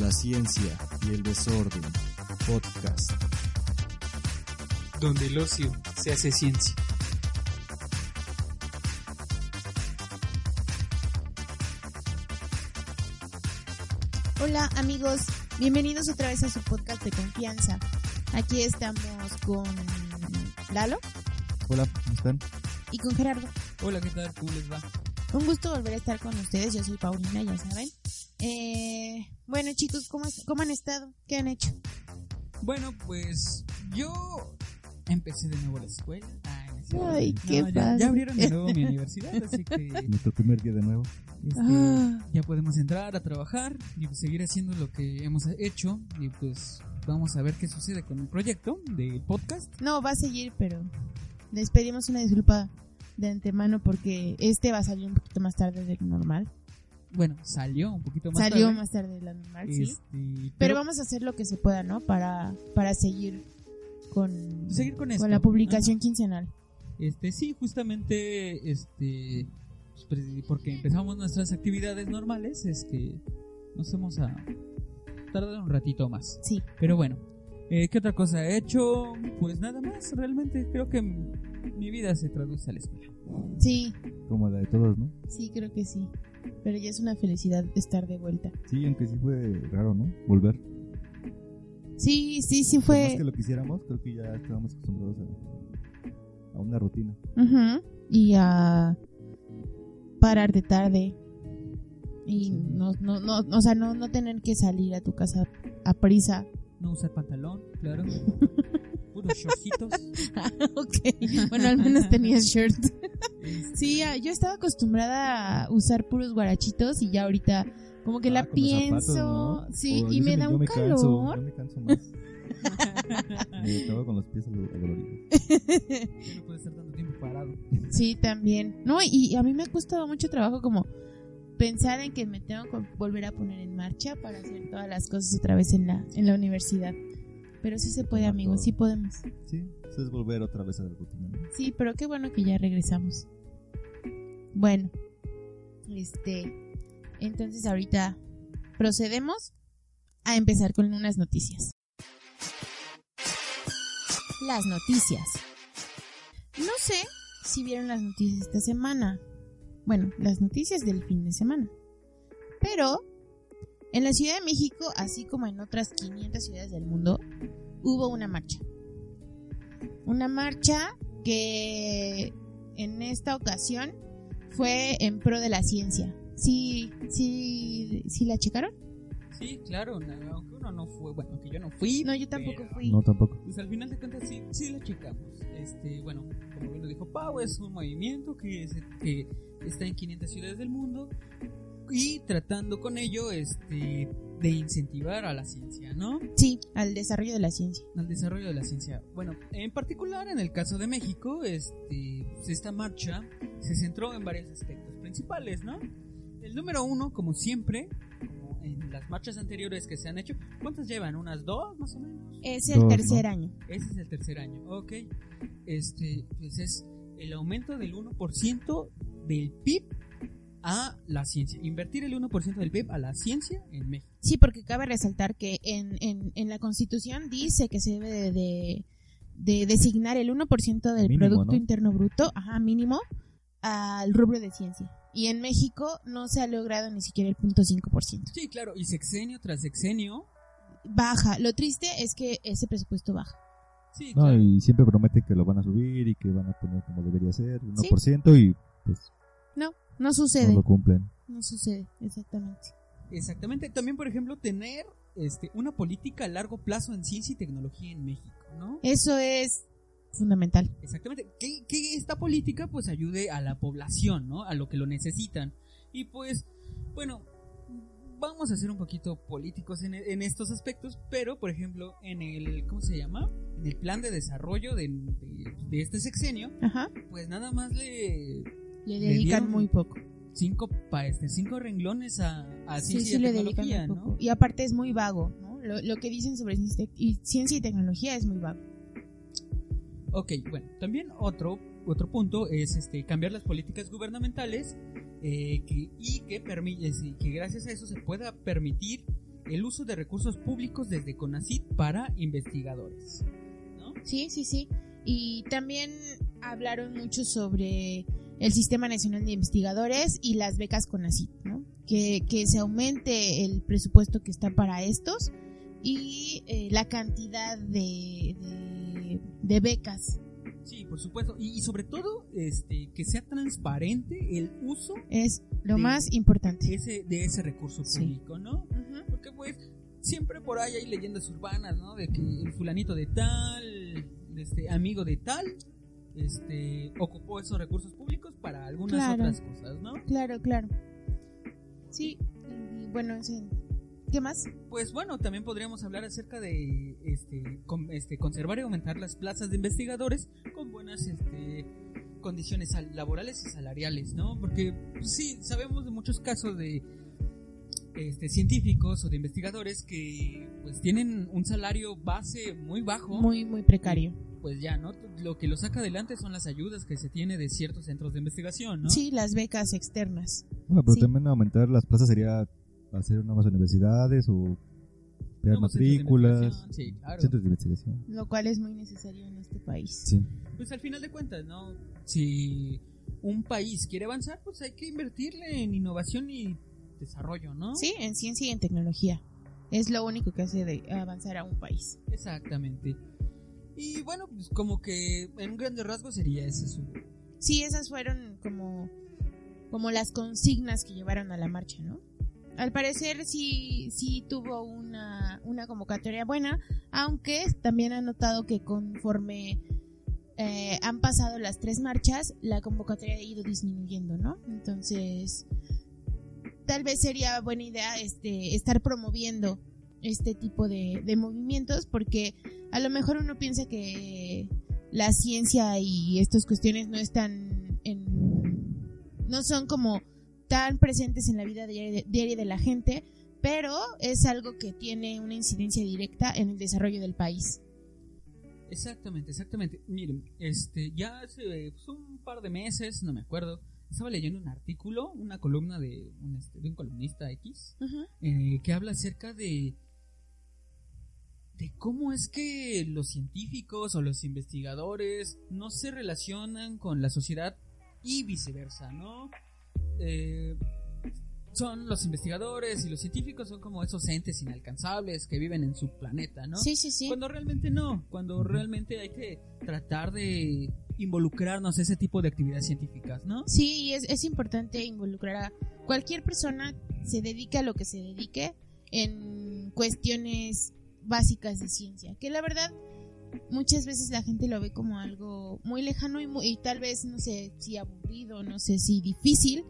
La ciencia y el desorden. Podcast. donde el ocio se hace ciencia. Hola amigos, bienvenidos otra vez a su podcast de confianza. Aquí estamos con Lalo Hola, ¿cómo están? y con Gerardo. Hola, ¿qué tal? ¿Cómo les va? Un gusto volver a estar con ustedes. Yo soy Paulina, ya saben. Eh, bueno chicos, ¿cómo, ¿cómo han estado? ¿Qué han hecho? Bueno, pues yo empecé de nuevo la escuela. Ay, no es cierto. Ay, No, qué ya, padre. ya abrieron de nuevo mi universidad, así que Nuestro primer día de nuevo. este, Ah. ya podemos entrar a trabajar y pues, seguir haciendo lo que hemos hecho. Y pues vamos a ver qué sucede con el proyecto del podcast. No, va a seguir, pero les pedimos una disculpa de antemano porque este va a salir un poquito más tarde de lo normal. Bueno, salió un poquito más Salió tarde. más tarde de lo normal, sí. Este, Pero vamos a hacer lo que se pueda, ¿no? Para, para seguir con, Seguir con esto. la publicación quincenal. Este, sí, justamente, este, pues, porque empezamos nuestras actividades normales, es que nos hemos a tardar un ratito más. Sí. Pero bueno, eh, ¿qué otra cosa he hecho? Pues nada más, realmente creo que mi vida se traduce a la escuela. Sí, Como la de todos, ¿no? sí, creo que sí. Pero ya es una felicidad estar de vuelta. Sí, aunque sí fue raro, ¿no? Volver. Sí, sí, sí Por más que fue. lo quisiéramos, creo que ya estábamos acostumbrados a, a una rutina. Ujú. Y a parar de tarde. Y no, no, no, o sea, no, no tener que salir a tu casa a prisa. No usar pantalón, claro. Puros shortcitos. ok, bueno, al menos tenías shirt. Sí, ah, yo estaba acostumbrada a usar puros guarachitos y ya ahorita como que Ah, la los pienso, zapatos, ¿no? sí, Oh, y me da un me canso, calor. yo me canso más. me acabo con los pies ado- adoloridos. Yo no puedo estar tanto tiempo parado. Sí, también. No, y a mí me ha costado mucho trabajo como pensar en que me tengo que volver a poner en marcha para hacer todas las cosas otra vez en la, en la universidad. Pero sí se puede, amigos, sí podemos. Sí, eso es volver otra vez a la rutina. ¿no? Sí, pero qué bueno que ya regresamos. Bueno, este, entonces ahorita procedemos a empezar con unas noticias. Las noticias. No sé si vieron las noticias esta semana. Bueno, las noticias del fin de semana. Pero en la Ciudad de México, así como en otras 500 ciudades del mundo, hubo una marcha. Una marcha que en esta ocasión fue en pro de la ciencia. ¿Sí, sí, sí la checaron? Sí, claro, aunque uno no fue, bueno, aunque yo no fui. No, yo tampoco pero- fui. No, tampoco. Pues al final de cuentas sí, sí la checamos. Este, bueno, como bien lo dijo Pau, es un movimiento que, es- que está en 500 ciudades del mundo y tratando con ello este, de incentivar a la ciencia, ¿no? Sí, al desarrollo de la ciencia. Al desarrollo de la ciencia. Bueno, en particular en el caso de México, este, pues, esta marcha se centró en varios aspectos principales, ¿no? El número uno, como siempre, como en las marchas anteriores que se han hecho, ¿cuántas llevan? ¿Unas dos más o menos? Es el Dos, tercer ¿no? año. Ese es el tercer año, ok. Este, pues es el aumento del 1% del PIB a la ciencia. Invertir el 1% del PIB a la ciencia en México. Sí, porque cabe resaltar que en, en, en la Constitución dice que se debe de, de, de designar el 1% del Mínimo, Producto ¿no? Interno Bruto, ajá, mínimo, al rubro de ciencia. Y en México no se ha logrado ni siquiera el 0.5%. Sí, claro, y sexenio tras sexenio. Baja. Lo triste es que ese presupuesto baja. Sí, No, claro. y siempre prometen que lo van a subir y que van a poner como debería ser, 1%, y pues No no sucede. lo cumplen. No sucede, exactamente. Exactamente. También, por ejemplo, tener este, una política a largo plazo en ciencia y tecnología en México, ¿no? Eso es fundamental. Exactamente. Que, que esta política pues ayude a la población, ¿no? A lo que lo necesitan. Y pues, bueno, vamos a ser un poquito políticos en, en estos aspectos, pero por ejemplo, en el, ¿cómo se llama? En el plan de desarrollo de, de- de este sexenio, Ajá. pues nada más le Le dedican muy poco. cinco, pa- este, cinco renglones a, a ciencia sí y le tecnología, dedican. Y aparte es muy vago, ¿no? Lo, lo que dicen sobre ciencia y, ciencia y tecnología es muy vago. Ok, bueno, también otro, otro punto es este, cambiar las políticas gubernamentales eh, que, y que, que gracias a eso se pueda permitir el uso de recursos públicos desde CONACIT para investigadores. ¿no? Sí, sí, sí. Y también hablaron mucho sobre el Sistema Nacional de Investigadores y las becas CONACIT, ¿no? Que, que se aumente el presupuesto que está para estos y eh, la cantidad de, de, de becas Sí, por supuesto. Y, y, sobre todo, este, que sea transparente el uso. Es lo de, más importante. Ese, de ese recurso público, sí. ¿no? Uh -huh. Porque pues siempre por ahí hay leyendas urbanas, ¿no? De que el fulanito de tal, este amigo de tal, este, ocupó esos recursos públicos para algunas claro. otras cosas, ¿no? Claro, claro. Sí, y bueno, sí. ¿Qué más? Pues bueno, también podríamos hablar acerca de este, con, este, conservar y aumentar las plazas de investigadores con buenas este, condiciones laborales y salariales, ¿no? Porque pues, sí, sabemos de muchos casos de este, científicos o de investigadores que pues tienen un salario base muy bajo. Muy, muy precario. Pues ya, ¿no? Lo que lo saca adelante son las ayudas que se tiene de ciertos centros de investigación, ¿no? Sí, las becas externas. Bueno, pero sí. también aumentar las plazas sería hacer nuevas universidades o crear matrículas, de sí, claro. centros de investigación. Lo cual es muy necesario en este país. Sí. Pues al final de cuentas, ¿no? Si un país quiere avanzar, pues hay que invertirle en innovación y desarrollo, ¿no? Sí, en ciencia y en tecnología. Es lo único que hace de avanzar a un país. Exactamente. Y bueno, pues como que en grandes rasgos sería ese su... Sí, esas fueron como, como las consignas que llevaron a la marcha, ¿no? Al parecer sí, sí tuvo una, una convocatoria buena, aunque también han notado que conforme eh, han pasado las tres marchas, la convocatoria ha ido disminuyendo, ¿no? Entonces, tal vez sería buena idea este, estar promoviendo este tipo de, de movimientos, porque a lo mejor uno piensa que la ciencia y estas cuestiones no están en, no son como tan presentes en la vida diaria de, la gente, pero es algo que tiene una incidencia directa en el desarrollo del país. Exactamente, exactamente. Miren, este, ya hace pues, un par de meses, no me acuerdo, estaba leyendo un artículo, una columna de un, este, de un columnista X, uh -huh. eh, que habla acerca de de cómo es que los científicos o los investigadores no se relacionan con la sociedad y viceversa, ¿no? Eh, son los investigadores y los científicos son como esos entes inalcanzables que viven en su planeta, ¿no? Sí, sí, sí. Cuando realmente no, cuando realmente hay que tratar de involucrarnos en ese tipo de actividades científicas, ¿no? Sí, es, es importante involucrar a cualquier persona, se dedique a lo que se dedique, en cuestiones básicas de ciencia, que la verdad muchas veces la gente lo ve como algo muy lejano y, muy, y tal vez no sé si aburrido, no sé si difícil,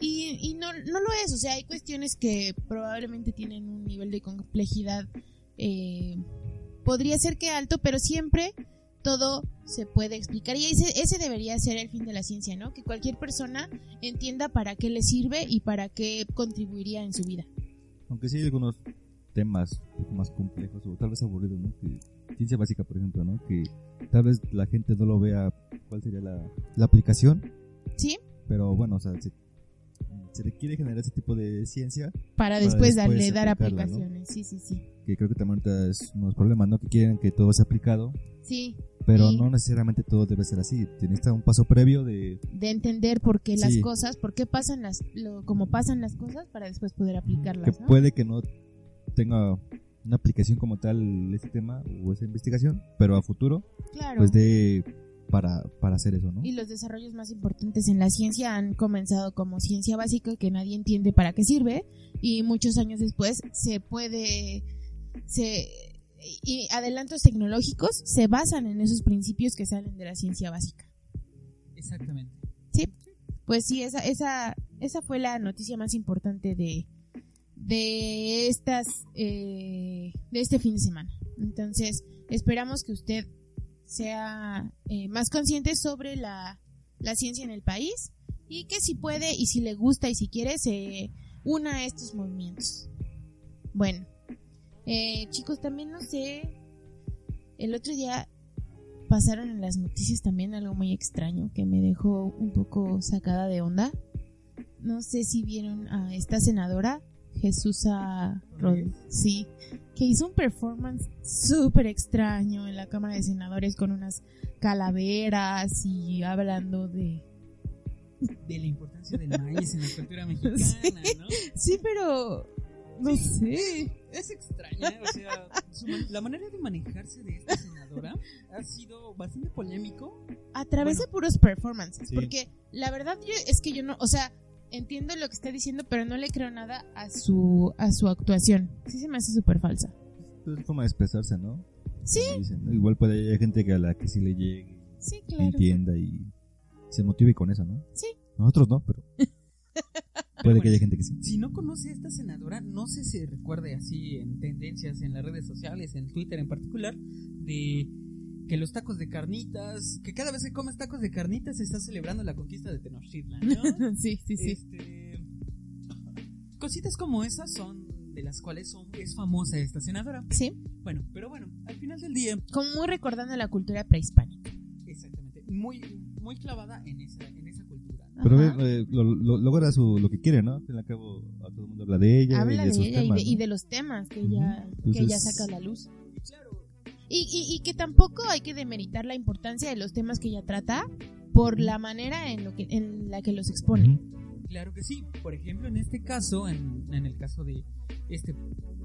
y, y, no, no lo es, o sea, hay cuestiones que probablemente tienen un nivel de complejidad, eh, podría ser que alto, pero siempre todo se puede explicar y ese, ese debería ser el fin de la ciencia, ¿no? Que cualquier persona entienda para qué le sirve y para qué contribuiría en su vida. Aunque sí algunos temas más complejos o tal vez aburridos, ¿no? Que ciencia básica, por ejemplo, ¿no? Que tal vez la gente no lo vea cuál sería la, la aplicación. Sí. Pero bueno, o sea, se, se requiere generar ese tipo de ciencia para, para después, darle dar aplicaciones. ¿no? Sí, sí, sí. Que creo que también ahorita es unos problemas, ¿no? Que quieren que todo sea aplicado. Sí. Pero sí. no necesariamente todo debe ser así. Tiene que un paso previo de de entender por qué sí. las cosas, por qué pasan las lo, como pasan las cosas para después poder aplicarlas, Que ¿no? puede que no tenga una aplicación como tal ese tema o esa investigación, pero a futuro claro. pues de para, para hacer eso, ¿no? Y los desarrollos más importantes en la ciencia han comenzado como ciencia básica que nadie entiende para qué sirve y muchos años después se puede se y adelantos tecnológicos se basan en esos principios que salen de la ciencia básica. Exactamente. Sí. Pues sí, esa esa esa fue la noticia más importante de de estas eh, de este fin de semana. Entonces, esperamos que usted sea eh, más consciente sobre la, la, ciencia en el país y que si puede y si le gusta y si quiere se una a estos movimientos. Bueno, eh, chicos, también no sé, el otro día pasaron en las noticias también algo muy extraño que me dejó un poco sacada de onda. No sé si vieron a esta senadora, Jesús Rodríguez. sí, que hizo un performance súper extraño en la Cámara de Senadores con unas calaveras y hablando de... De la importancia del maíz en la cultura mexicana, Sí. ¿no? Sí, pero... No sé. Es extraña, ¿eh? o sea, su la manera de manejarse de esta senadora ha sido bastante polémico. A través Bueno. de puros performances. Sí. Porque la verdad yo, es que yo no... O sea, entiendo lo que está diciendo, pero no le creo nada a su, a su actuación. Sí se me hace súper falsa. Es forma de expresarse, ¿no? Sí. Como dicen, ¿no? Igual puede haber gente que a la que sí le llegue, Sí, claro. entienda y se motive con eso, ¿no? Sí. Nosotros no, pero puede que haya gente que sí. Si no conoce a esta senadora, no sé si recuerde así en tendencias en las redes sociales, en Twitter en particular, de que los tacos de carnitas, que cada vez que comes tacos de carnitas se está celebrando la conquista de Tenochtitlan, ¿no? sí, sí, sí. Este, cositas como esas son de las cuales son, es famosa esta senadora. Sí, Bueno, pero bueno, al final del día, como muy recordando la cultura prehispánica. exactamente, muy, muy clavada en esa, en esa cultura. ¿no? Pero eh, lo, lo- logra su, lo que quiere, ¿no? Al fin y al cabo, a todo el mundo habla de ella Habla y de, de sus ella y, de, ¿no? y de los temas que ella, que ella saca a la luz. Y Y, y, que tampoco hay que demeritar la importancia de los temas que ella trata por la manera en, lo que, en la que los expone. Claro que sí. Por ejemplo, en este caso, en, en el caso de este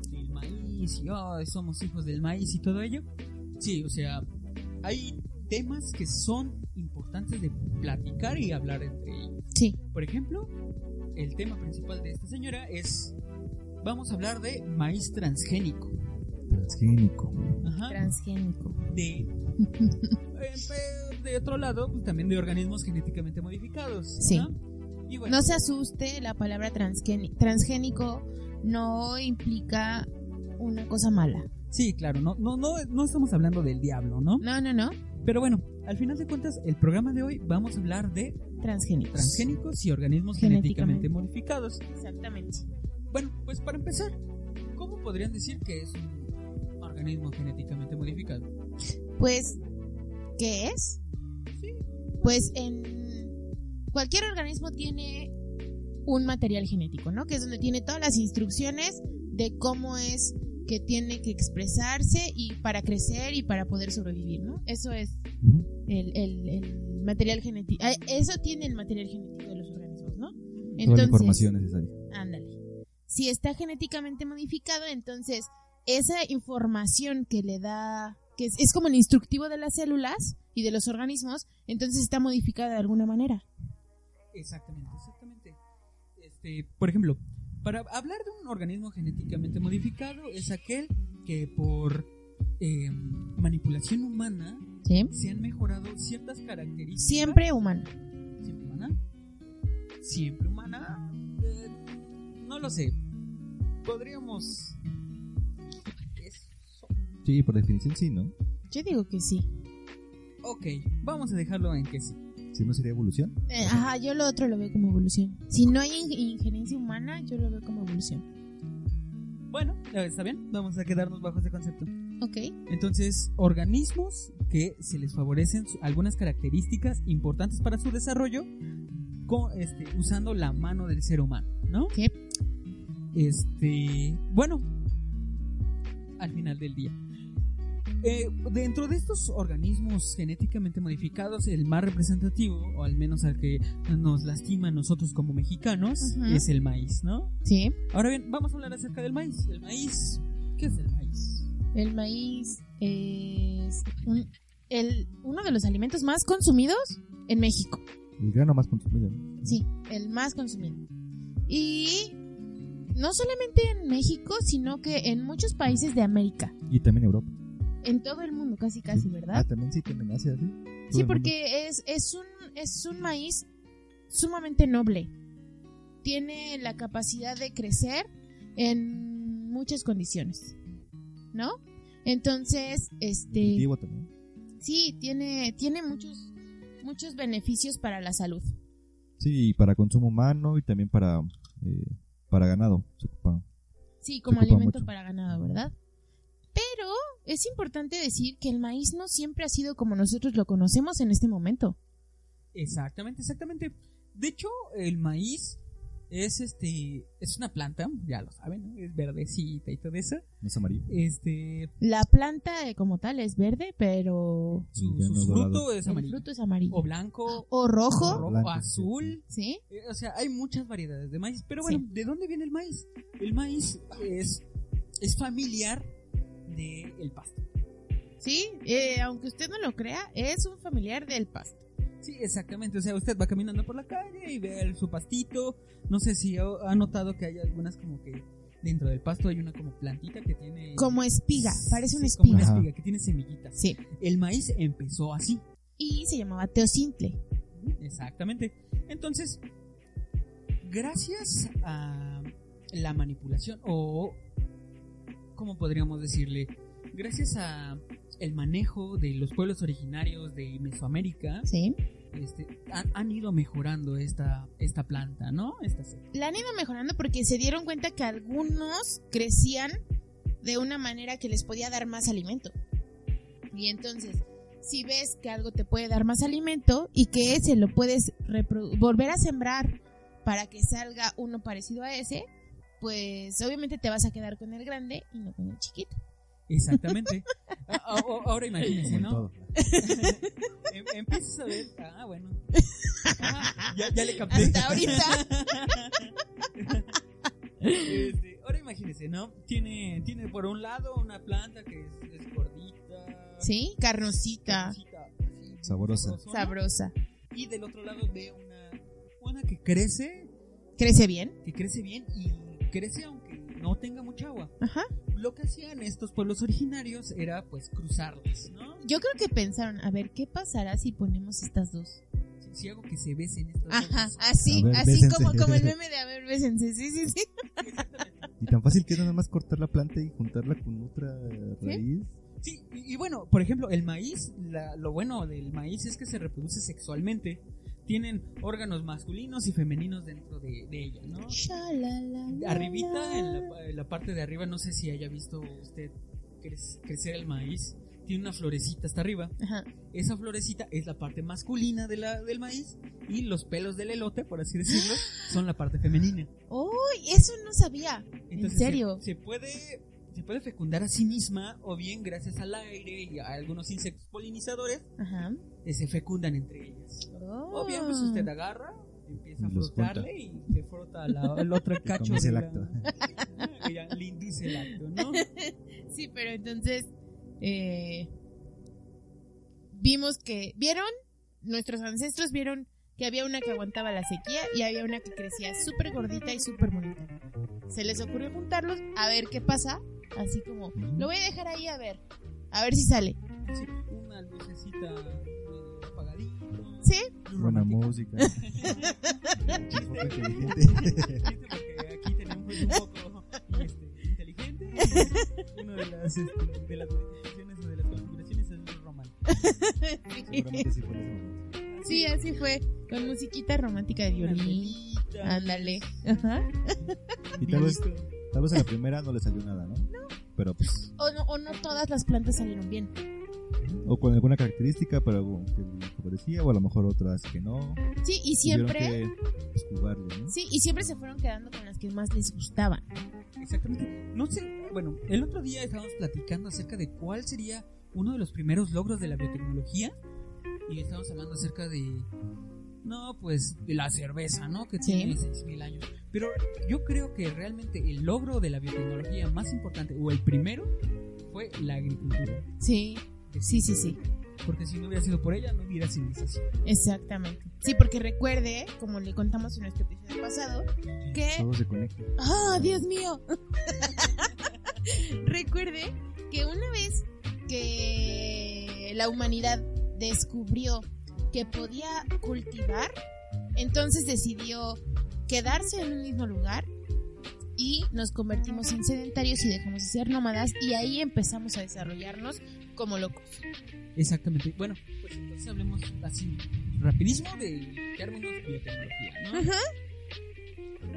del maíz y "Ay, somos hijos del maíz y todo ello. Sí, o sea, hay temas que son importantes de platicar y hablar entre ellos. Sí, Por ejemplo, el tema principal de esta señora es vamos a hablar de maíz transgénico. Transgénico. Ajá. transgénico. de de otro lado, pues también de organismos genéticamente modificados. Sí. ¿no? Y bueno, No se asuste, la palabra transgéni- transgénico no implica una cosa mala. Sí, claro, no, no, no, no estamos hablando del diablo, ¿no? No, no, no. Pero bueno, al final de cuentas, el programa de hoy vamos a hablar de Transgénicos. transgénicos y organismos Genéticamente. genéticamente modificados. Exactamente. Bueno, pues para empezar, ¿cómo podrían decir que es un organismo genéticamente modificado? Pues, ¿qué es? Pues en cualquier organismo tiene un material genético, ¿no? Que es donde tiene todas las instrucciones de cómo es que tiene que expresarse y para crecer y para poder sobrevivir, ¿no? Eso es el, el- el material genético. ah, Eso tiene el material genético de los organismos, ¿no? Toda la información necesaria. Ándale. Si está genéticamente modificado, entonces esa información que le da, que es, es como el instructivo de las células y de los organismos, entonces está modificada de alguna manera. Exactamente, exactamente. Este, por ejemplo, para hablar de un organismo genéticamente modificado es aquel que por eh, manipulación humana ¿Sí? se han mejorado ciertas características. Siempre humana. ¿Siempre humana? ¿Siempre humana? Eh, no lo sé. Podríamos... Sí, por definición sí, ¿no? Yo digo que sí. Ok, vamos a dejarlo en que sí. Si no sería evolución. Eh, ajá, yo lo otro lo veo como evolución. Si no hay in- injerencia humana, yo lo veo como evolución. Bueno, está bien, vamos a quedarnos bajo ese concepto. Ok. Entonces, organismos que se les favorecen algunas características importantes para su desarrollo co- este, usando la mano del ser humano, ¿no? Ok. Este, bueno, al final del día. Eh, dentro de estos organismos genéticamente modificados, el más representativo, o al menos al que nos lastima a nosotros como mexicanos, es el maíz, ¿no? Sí. Ahora bien, vamos a hablar acerca del maíz. El maíz, ¿qué es el maíz? El maíz es un- el, uno de los alimentos más consumidos en México. El grano más consumido. Sí, el más consumido. Y no solamente en México, sino que en muchos países de América. Y también Europa. En todo el mundo, casi, casi. ¿verdad? Ah, también sí, también Asia, sí. Todo Sí, porque es, es, un, es un maíz sumamente noble. Tiene la capacidad de crecer en muchas condiciones. ¿No? Entonces, este. También. Sí, tiene, tiene muchos, muchos beneficios para la salud. Sí, y para consumo humano y también para, eh, para ganado. Se ocupa. Sí, como alimento mucho. para ganado, ¿verdad? Pero es importante decir que el maíz no siempre ha sido como nosotros lo conocemos en este momento. Exactamente, exactamente. De hecho, el maíz Es este, es una planta, ya lo saben, ¿no? es verdecita y todo eso. ¿No es amarillo? Este, La planta como tal es verde, pero su, Ya su no fruto es el amarillo. fruto es amarillo. O blanco, O rojo, o rojo, Blanco, o sí, azul. ¿sí? Eh, O sea, hay muchas variedades de maíz. Pero bueno, Sí. ¿de dónde viene el maíz? El maíz es, es familiar del el pasto. Sí, eh, aunque usted no lo crea, es un familiar del pasto. Sí, exactamente. O sea, usted va caminando por la calle y ve el- su pastito. No sé si ha, ha notado que hay algunas como que dentro del pasto hay una como plantita que tiene... Como espiga, parece una Sí, como espiga. una espiga que tiene semillitas. Sí. El maíz empezó así. Y se llamaba teocintle. Exactamente. Entonces, gracias a la manipulación o, ¿cómo podríamos decirle? Gracias a el manejo de los pueblos originarios de Mesoamérica, Sí. este, han, han ido mejorando esta, esta planta, ¿no? Esta cepa. La han ido mejorando porque se dieron cuenta que algunos crecían de una manera que les podía dar más alimento. Y entonces, si ves que algo te puede dar más alimento y que ese lo puedes volver a sembrar para que salga uno parecido a ese, pues obviamente te vas a quedar con el grande y no con el chiquito. Exactamente. A- a- a- ahora imagínense, ¿no? Em- empiezas a ver. Ah, bueno. Ah, ya, ya le capté. Hasta ahorita. Este, ahora imagínense, ¿no? Tiene, tiene por un lado una planta que es, es gordita. Sí, carnosita, carnosita, Sabrosa. sabrosona, sabrosa. Y del otro lado ve una, una que crece, Crece bien. que crece bien y crece aunque no tenga mucha agua. Ajá. Lo que hacían estos pueblos originarios era pues cruzarlas, ¿no? Yo creo que pensaron, a ver, ¿qué pasará si ponemos estas dos? Si, si hago que se besen estas Ajá, dos. así, A ver, así bésense. como, como el meme de a ver, bésense, sí, sí, sí. Y tan fácil que es nada más cortar la planta y juntarla con otra raíz. Sí, y, y bueno, por ejemplo, el maíz, la- lo bueno del maíz es que se reproduce sexualmente. Tienen órganos masculinos y femeninos dentro de, de ella, ¿no? Arribita, en la, en la parte de arriba, no sé si haya visto usted crec- crecer el maíz. Tiene una florecita hasta arriba. Ajá. Esa florecita es la parte masculina de la, del maíz. Y los pelos del elote, por así decirlo, son la parte femenina. ¡Uy! Eso no sabía. Entonces, ¿En serio? Se, se puede, se puede fecundar a sí misma, o bien gracias al aire y a algunos insectos polinizadores, Ajá. eh, se fecundan entre ellas. Oh. O bien, pues usted agarra, empieza a los frotarle y se frota la- el otro cacho. comienza de el la- acto. y ya le induce el acto, ¿no? Sí, pero entonces eh, vimos que vieron nuestros ancestros vieron que había una que aguantaba la sequía y había una que crecía súper gordita y súper bonita. Se les ocurrió juntarlos a ver qué pasa, así como lo voy a dejar ahí a ver, a ver si sale. Sí, una lucecita apagadita. Sí, Buena romántica. música. Chismoso inteligente. Porque aquí tenemos un poco este, inteligente. Una de las, este, de las modificaciones o de las configuraciones es el romántico. Seguramente sí fue eso. sí, así fue, con musiquita romántica de violín. Ándale. Ajá. Y tal vez. Tal vez a la primera no le salió nada, ¿no? Pero pues, O no, o no todas las plantas salieron bien. o con alguna característica, pero algo que favorecía, o a lo mejor otras que no. Sí, y siempre que pues, jugarle, ¿no? Sí, y siempre se fueron quedando con las que más les gustaban. Exactamente. No sé, bueno, el otro día estábamos platicando acerca de cuál sería uno de los primeros logros de la biotecnología. Y estábamos hablando acerca de. No, pues de la cerveza, ¿no? Que Sí. tiene 6.000 años. Pero yo creo que realmente el logro de la biotecnología más importante, o el primero, fue la agricultura. Sí, sí, sí, sí, Porque si no hubiera sido por ella, no hubiera civilización. exactamente. Sí, porque recuerde, como le contamos en nuestro episodio pasado, que... Todo se conecta. ¡Oh, Dios mío! recuerde que una vez que la humanidad descubrió que podía cultivar, entonces decidió quedarse en un mismo lugar y nos convertimos en sedentarios y dejamos de ser nómadas y ahí empezamos a desarrollarnos como locos. Exactamente. Bueno, pues entonces hablemos así rapidísimo de términos de biotecnología, ¿no? Ajá.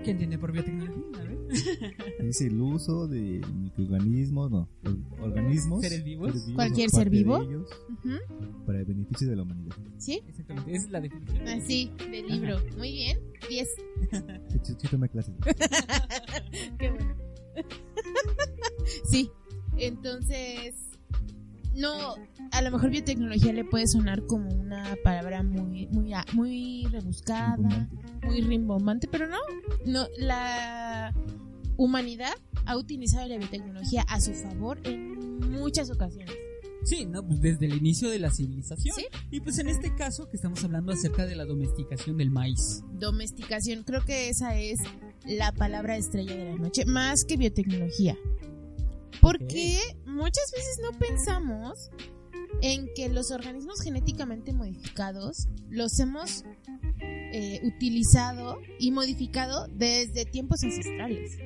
¿Qué entiende por biotecnología? A ver. Es el uso de microorganismos, no, or- organismos. Seres vivos. Cualquier o ser parte de vivo. ellos, Ujú. para el beneficio de la humanidad. ¿Sí? Exactamente, esa es la definición. Así, del libro. Muy bien. 10. Sí, sí, sí tomé clases. Qué bueno. sí, entonces, no, a lo mejor biotecnología le puede sonar como una palabra muy, muy, muy rebuscada, muy rimbombante, pero no, no, la humanidad ha utilizado la biotecnología a su favor en muchas ocasiones. Sí, ¿no? Pues desde el inicio de la civilización. Sí. Y pues en este caso que estamos hablando acerca de la domesticación del maíz. Domesticación, creo que esa es la palabra estrella de la noche, más que biotecnología. Porque muchas veces no pensamos en que los organismos genéticamente modificados los hemos eh, utilizado y modificado desde tiempos ancestrales.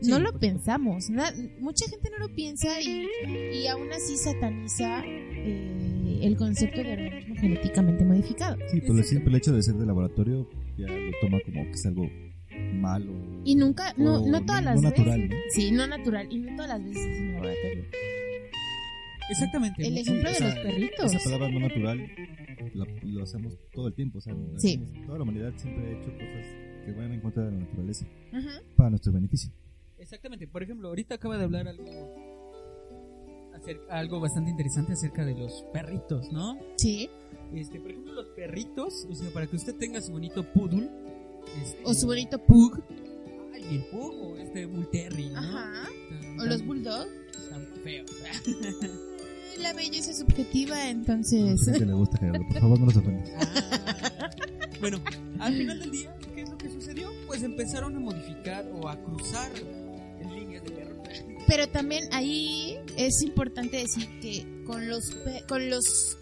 Sí, no lo pensamos, na- mucha gente no lo piensa y, y aún así sataniza eh, el concepto de organismo genéticamente modificado. Sí, por el simple hecho de ser de laboratorio, ya lo toma como que es algo malo. Y nunca, no, no todas no las natural, veces. ¿no? Sí, no natural. Y no todas las veces es en laboratorio. Exactamente. El ¿no? ejemplo de sea, los perritos. Esa palabra no natural lo, lo hacemos todo el tiempo. O sea, lo Sí. hacemos- toda la humanidad siempre ha hecho cosas que van en contra de la naturaleza para nuestro beneficio. Exactamente. Por ejemplo, ahorita acaba de hablar algo algo bastante interesante acerca de los perritos, ¿no? Sí. Este, por ejemplo, los perritos, o sea, para que usted tenga su bonito poodle este, O su bonito pug. ay, el pug o este bull terrier, ¿no? Ajá. Tan- O los bulldogs. tan feos. Eh, La belleza es subjetiva, A entonces. la gente le gusta Gerardo. Por favor, no los ofendas. Ah. bueno, al final del día, ¿qué es lo que sucedió? Pues empezaron a modificar o a cruzar en líneas de perro. Pero también ahí es importante decir que con los, pe- con los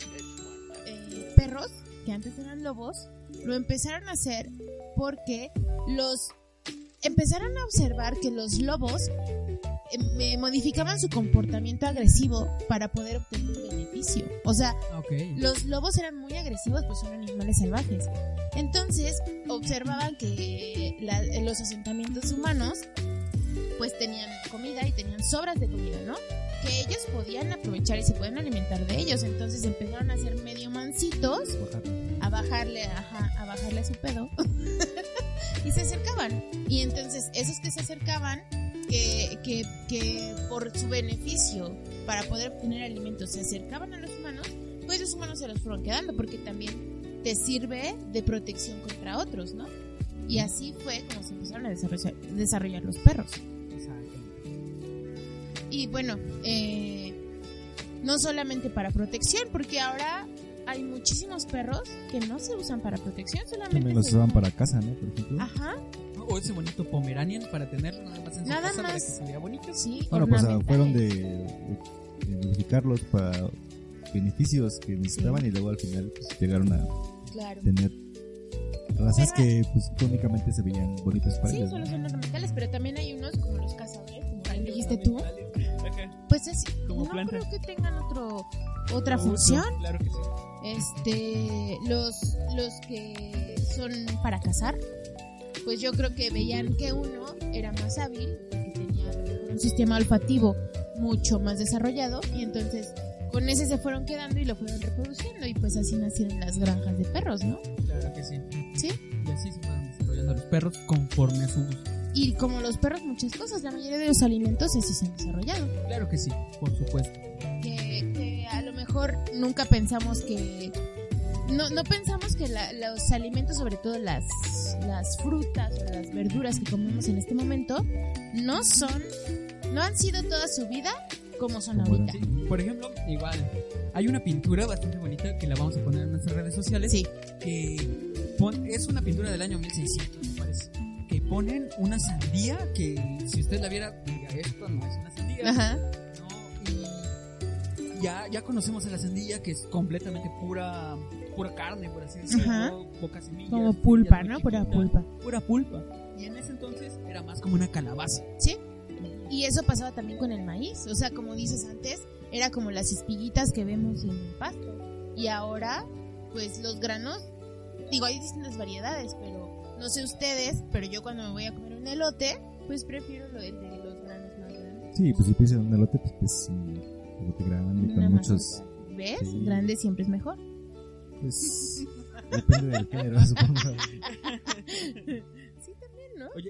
eh, perros, que antes eran lobos, lo empezaron a hacer porque los empezaron a observar que los lobos eh, me modificaban su comportamiento agresivo para poder obtener un beneficio. O sea, Ok. los lobos eran muy agresivos, pues son animales salvajes. Entonces, observaban que la- los asentamientos humanos pues tenían comida y tenían sobras de comida, ¿no? Que ellos podían aprovechar y se pueden alimentar de ellos. Entonces empezaron a ser medio mansitos, Bajar. A bajarle, ajá, a bajarle a su pedo. y se acercaban. Y entonces esos que se acercaban, que, que, que por su beneficio, para poder obtener alimentos, se acercaban a los humanos, pues los humanos se los fueron quedando, porque también te sirve de protección contra otros, ¿no? Y así fue como se empezaron a desarrollar, desarrollar los perros. Exacto. Y bueno, eh, no solamente para protección, porque ahora hay muchísimos perros que no se usan para protección, solamente También los usan- para casa, ¿no? Por ejemplo. Ajá, O ese bonito Pomeranian para tenerlo nada más en su Nada casa para que más. se vea bonito. sí. Bueno, pues ah, fueron de, de, de modificarlos para beneficios que necesitaban y luego al final pues, llegaron a Claro. tener razas Pero- que pues únicamente se veían bonitas para Sí, ellos. son ornamentales, pero también hay unos como los cazadores, como dijiste tú. Pues es, Como no planta. creo que tengan otro, otra función. Claro que sí. Este, los, los que son para cazar, pues yo creo que veían que uno era más hábil, que tenía un sistema olfativo mucho más desarrollado, y entonces con ese se fueron quedando y lo fueron reproduciendo, y pues así nacieron las granjas de perros, ¿no? Claro que sí. Sí. Y así se fueron desarrollando los perros conforme a su gusto. Y como los perros, muchas cosas, la mayoría de los alimentos así se han desarrollado. Claro que sí, por supuesto. que, que a lo mejor nunca pensamos que no, no pensamos que la- los alimentos, sobre todo las, las frutas o las verduras que comemos en este momento, no son, no han sido toda su vida como son Como ahorita. Sí, por ejemplo, igual, hay una pintura bastante bonita que la vamos a poner en nuestras redes sociales. Sí, Que pon- es una pintura del año 1600, me parece. Que ponen una sandía que si usted la viera, diría, esto no es una sandía. ajá, ¿no? Y ya, ya conocemos a la sandía que es completamente pura pura carne, por así decirlo, Ajá. pocas semillas. como pulpa, ¿no? Pura pulpa. Pura pulpa. Y en ese entonces era más como una calabaza. Sí. Y eso pasaba también con el maíz. O sea, como dices antes, era como las espiguitas que vemos en el pasto. Y ahora, pues los granos, digo, hay distintas variedades, pero no sé ustedes, pero yo cuando me voy a comer un elote, pues prefiero lo de los granos más grandes. Sí, pues si piensas en un elote, pues es un elote grande con muchos. ¿Ves? sí. Grande siempre es mejor. Pues depende del género, supongo.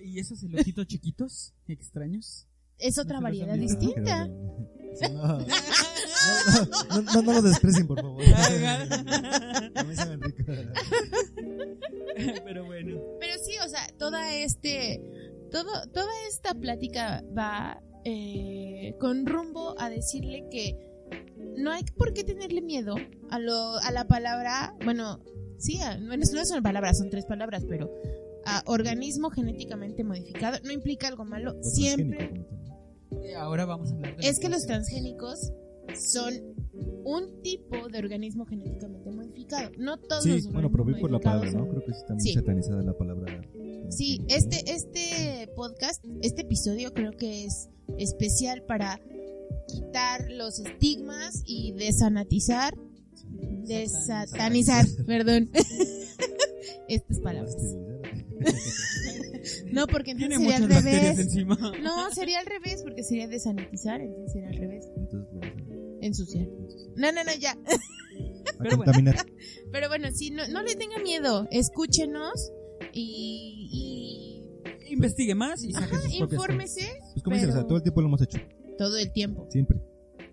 ¿Y esos elotitos chiquitos, extraños? Es otra No variedad distinta. No, no, no, no, no lo desprecien, por favor. A mí se me rico. Pero bueno. Pero sí, o sea, toda este, todo, toda esta plática va eh, con rumbo a decirle que no hay por qué tenerle miedo a lo, a la palabra, bueno, sí, a- bueno, no es una palabra, son tres palabras, pero a organismo genéticamente modificado no implica algo malo, O siempre. transgénico, Ahora vamos a hablar de Es que los transgénicos son un tipo de organismo genéticamente modificado, no todos Sí, los bueno, pero vi por la palabra, ¿no? Creo que está muy Sí. satanizada la palabra. Sí, este, este podcast, este episodio creo que es especial para quitar los estigmas y desanatizar, desatanizar, perdón, estas palabras. No, porque entonces sería muchas al revés. encima. No, sería al revés, porque sería desanatizar, entonces sería al revés. Entonces, Ensuciar. No, no, no, ya. Pero bueno. Pero bueno, sí, no, no le tenga miedo, escúchenos y, Investigue más y y saque ajá, sus infórmese Pues como dicen, o sea, Pero- todo el tiempo lo hemos hecho. todo el tiempo. Siempre.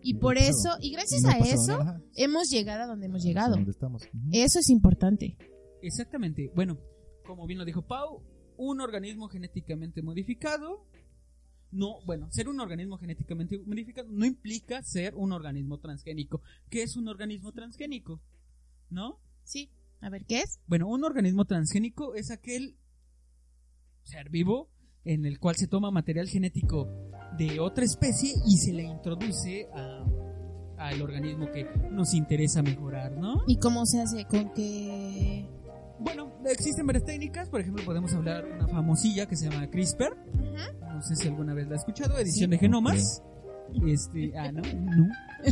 Y No por pasado. eso, y gracias No a eso, nada, hemos llegado a donde hemos llegado. donde estamos. Eso es importante. Exactamente. Bueno, como bien lo dijo Pau, un organismo genéticamente modificado. No, bueno, ser un organismo genéticamente modificado no implica ser un organismo transgénico. ¿Qué es un organismo transgénico? ¿No? Sí. A ver, ¿qué es? Bueno, un organismo transgénico es aquel ser vivo en el cual se toma material genético de otra especie y se le introduce a- al organismo que nos interesa mejorar, ¿no? ¿Y cómo se hace? ¿Con qué? Bueno, existen varias técnicas, por ejemplo, podemos hablar una famosilla que se llama CRISPR, no sé si alguna vez la has escuchado, edición de genomas. Este, ah, no, no.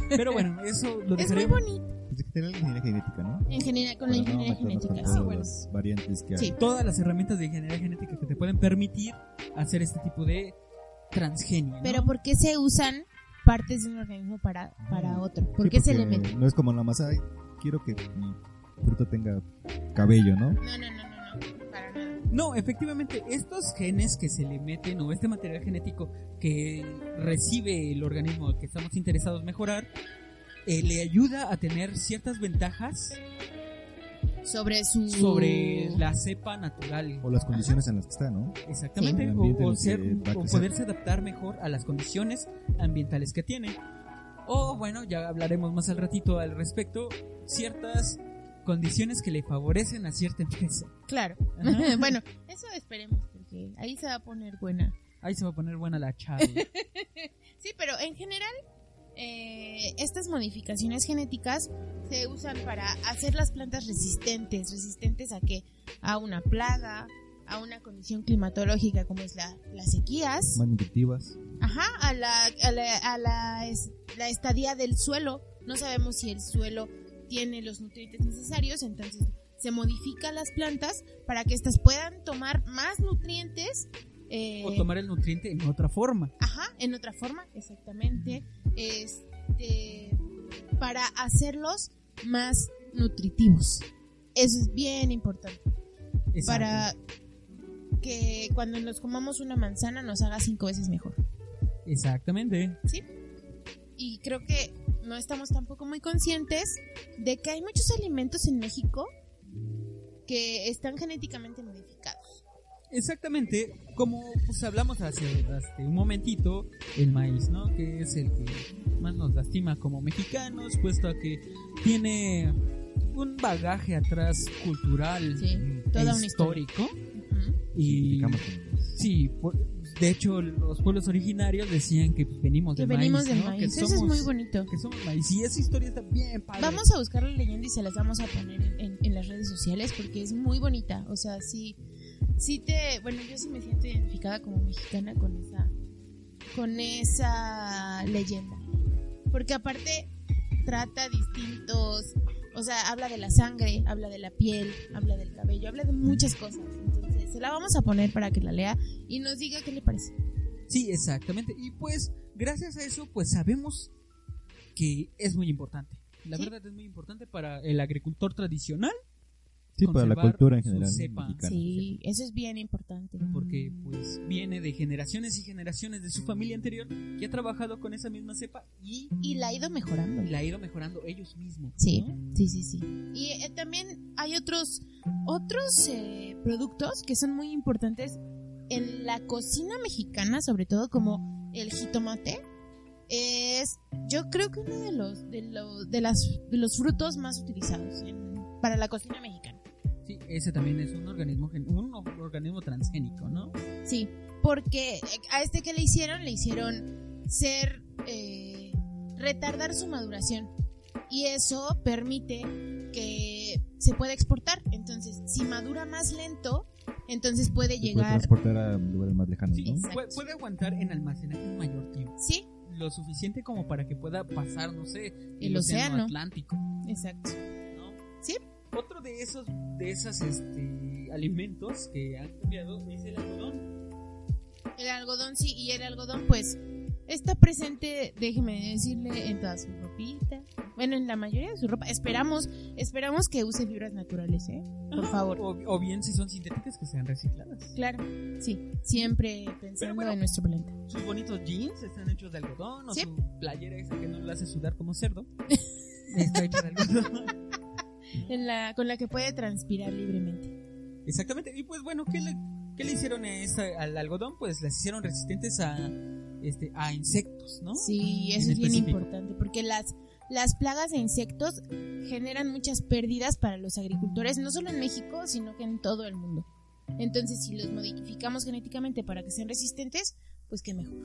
Pero bueno, eso lo Es muy bonito. Pues que tener la ingeniería genética, ¿no? En general, con la no ingeniería genética. Sí, bueno. las variantes que hay. Sí. Todas las herramientas de ingeniería genética que te pueden permitir hacer este tipo de transgenio. ¿no? Pero ¿por qué se usan partes de un organismo para, para otro? ¿Por Sí, qué se le porque mete? No es como más, ay, quiero que mi fruta tenga cabello, ¿no? No, no, no, no, no. Para nada. No, efectivamente, estos genes que se le meten o este material genético que recibe el organismo al que estamos interesados en mejorar, eh, le ayuda a tener ciertas ventajas Sobre su. sobre la cepa natural. O las condiciones en las que está, ¿no? Exactamente, Sí. O, o ser, o poderse adaptar mejor a las condiciones ambientales que tiene. O bueno, ya hablaremos más al ratito al respecto, ciertas condiciones que le favorecen a cierta empresa. Claro. Ajá. bueno, eso esperemos, porque ahí se va a poner buena. Ahí se va a poner buena la charla. Sí, pero en general, eh, estas modificaciones genéticas se usan para hacer las plantas resistentes. ¿Resistentes a qué? A una plaga, a una condición climatológica como es la, las sequías, Más nutritivas. ajá, a la, a la, a la, es- la estadía del suelo. No sabemos si el suelo tiene los nutrientes necesarios, entonces se modifican las plantas para que éstas puedan tomar más nutrientes. eh, o tomar el nutriente en otra forma. Ajá, en otra forma, exactamente. Este, para hacerlos más nutritivos. Eso es bien importante. Exacto. Para que cuando nos comamos una manzana nos haga cinco veces mejor. Exactamente. Y creo que no estamos tampoco muy conscientes de que hay muchos alimentos en México que están genéticamente modificados. Exactamente, como pues hablamos hace, hace un momentito, el maíz, ¿no? Que es el que más nos lastima como mexicanos, puesto a que tiene un bagaje atrás cultural Sí, e toda una historia. histórico. Ujú. Y sí, por- de hecho los pueblos originarios decían que venimos Que del venimos maíz, del ¿no? maíz. Que Eso es muy bonito. Que somos maíz. Y esa historia está bien padre. Vamos a buscar la leyenda y se las vamos a poner en, en- en las redes sociales porque es muy bonita. O sea, sí, sí te, bueno, yo sí me siento identificada como mexicana con esa, con esa leyenda, porque aparte trata distintos, o sea, habla de la sangre, habla de la piel, habla del cabello, habla de muchas cosas. Se la vamos a poner para que la lea y nos diga qué le parece. Sí, exactamente. Y pues, gracias a eso, pues sabemos que es muy importante. La Sí. verdad es muy importante para el agricultor tradicional. Sí, para la cultura en general cepa, mexicana. Sí, eso es bien importante. porque pues viene de generaciones y generaciones de su familia anterior que ha trabajado con esa misma cepa y Y la ha ido mejorando. la ha ido mejorando ellos mismos. Sí, ¿no? sí, sí, sí. Y eh, también hay otros, otros eh, productos que son muy importantes en la cocina mexicana, sobre todo como el jitomate. Es, yo creo que uno de los, de los, de las, de los frutos más utilizados en- para la cocina mexicana. Sí, ese también es un organismo gen- un organismo transgénico, ¿no? Sí, porque eh, a este que le hicieron, le hicieron ser, eh, retardar su maduración. Y eso permite que se pueda exportar. Entonces, si madura más lento, entonces puede Se puede llegar. transportar a lugares más lejanos, Sí, ¿no? Puede, puede aguantar en almacenaje un mayor tiempo. Sí, Lo suficiente como para que pueda pasar, no sé, El océano. Atlántico, exacto. ¿no? Sí. Otro de esos, de esas, este, alimentos que han cambiado es el algodón. El algodón, sí, y el algodón, pues, está presente, déjeme decirle, en toda su ropita. Bueno, en la mayoría de su ropa. Esperamos, esperamos que use fibras naturales, ¿eh? Por Ajá, favor. O, o bien si son sintéticas que sean recicladas. Claro, sí, siempre pensando bueno. en nuestro planeta. Sus bonitos jeans están hechos de algodón o Sí. su playera esa que no lo hace sudar como cerdo. Está hecha de algodón. En la, con la que puede transpirar libremente. Exactamente. Y pues bueno, ¿qué le, qué le hicieron a esa- al algodón? Pues las hicieron resistentes a, este, a insectos, ¿no? Sí, En eso es bien específico. importante, porque las, las plagas de insectos generan muchas pérdidas para los agricultores, no solo en México, sino que en todo el mundo. Entonces, si los modificamos genéticamente para que sean resistentes, pues qué mejor.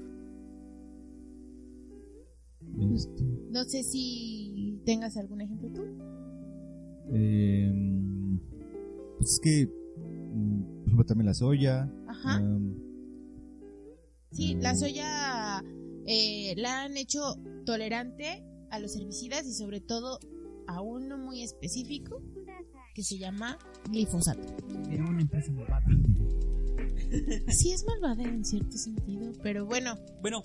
Este, No sé si tengas algún ejemplo tú. Eh, pues es que, mm, por ejemplo, también la soya. Ajá. um, Sí, la soya eh, la han hecho tolerante a los herbicidas y sobre todo a uno muy específico que se llama glifosato. De una empresa malvada. Sí es malvada en cierto sentido, pero bueno, Bueno,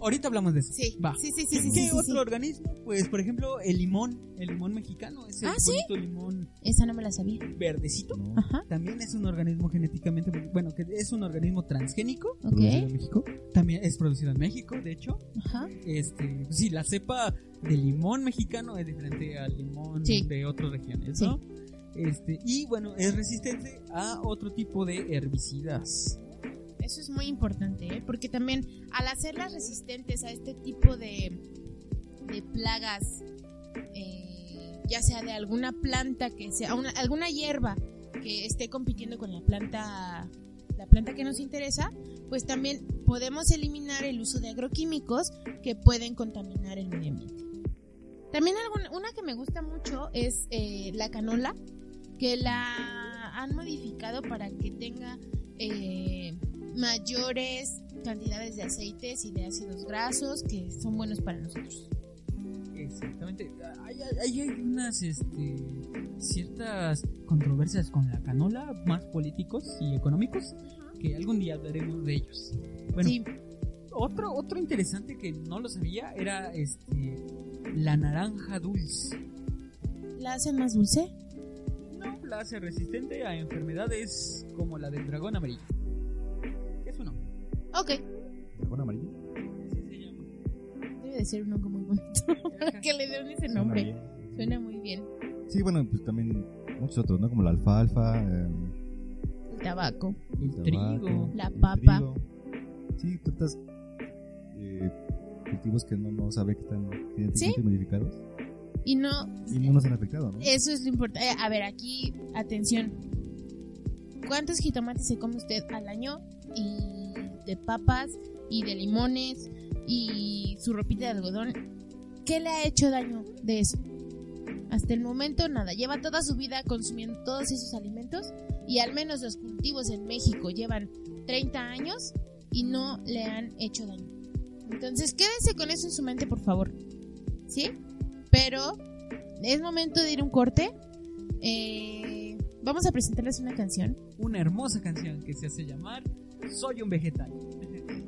ahorita hablamos de eso. sí, Va. sí, sí, sí, ¿Qué, sí, qué sí, otro sí. organismo? Pues, por ejemplo, el limón. El limón mexicano. Ese Ah, ¿sí? bonito limón Esa no me la sabía. verdecito. ¿no? Ajá, También es un organismo genéticamente... Bueno, que es un organismo transgénico. Producido en ok, México. También es producido en México, de hecho. ajá, Este, sí, la cepa de limón mexicano es diferente al limón Sí. de otras regiones, Sí. ¿no? Este, y bueno, es resistente a otro tipo de herbicidas. Eso es muy importante, ¿eh? porque también al hacerlas resistentes a este tipo de, plagas, eh, ya sea de alguna planta que sea, una- alguna hierba que esté compitiendo con la planta, la planta que nos interesa, pues también podemos eliminar el uso de agroquímicos que pueden contaminar el medio ambiente. También alguna, una que me gusta mucho es eh, la canola, que la han modificado para que tenga mayores cantidades de aceites y de ácidos grasos que son buenos para nosotros. Exactamente. Hay, hay, hay unas este, ciertas controversias con la canola, más políticos y económicos, que algún día hablaremos de ellos. Bueno, Sí, otro, otro interesante que no lo sabía era este la naranja dulce. la hacen más dulce. No, la hace resistente a enfermedades como la del dragón amarillo. Ok, ¿Dragón amarillo? Así se llama. debe de ser un hongo muy bonito que le den ese nombre. Suena muy bien. Sí, bueno, pues también muchos otros, ¿no? Como la alfalfa, em, El tabaco. El tabaco, trigo. La el papa. trigo. Sí, tantas eh, cultivos que no, no sabe que están genéticamente modificados Y no, y no nos han afectado, ¿no? eso es lo importante. Eh, a ver, aquí, atención. ¿Cuántos jitomates se come usted al año? Y de papas, y de limones, y su ropita de algodón. ¿Qué le ha hecho daño de eso? Hasta el momento nada. Lleva toda su vida consumiendo todos esos alimentos y al menos los cultivos en México llevan 30 años y no le han hecho daño. Entonces quédense con eso en su mente, por favor. ¿Sí? Pero es momento de ir a un corte. Eh, vamos a presentarles una canción. Una hermosa canción que se hace llamar Soy un vegetal.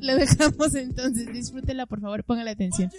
Lo dejamos entonces. Disfrútela, por favor. Póngale atención.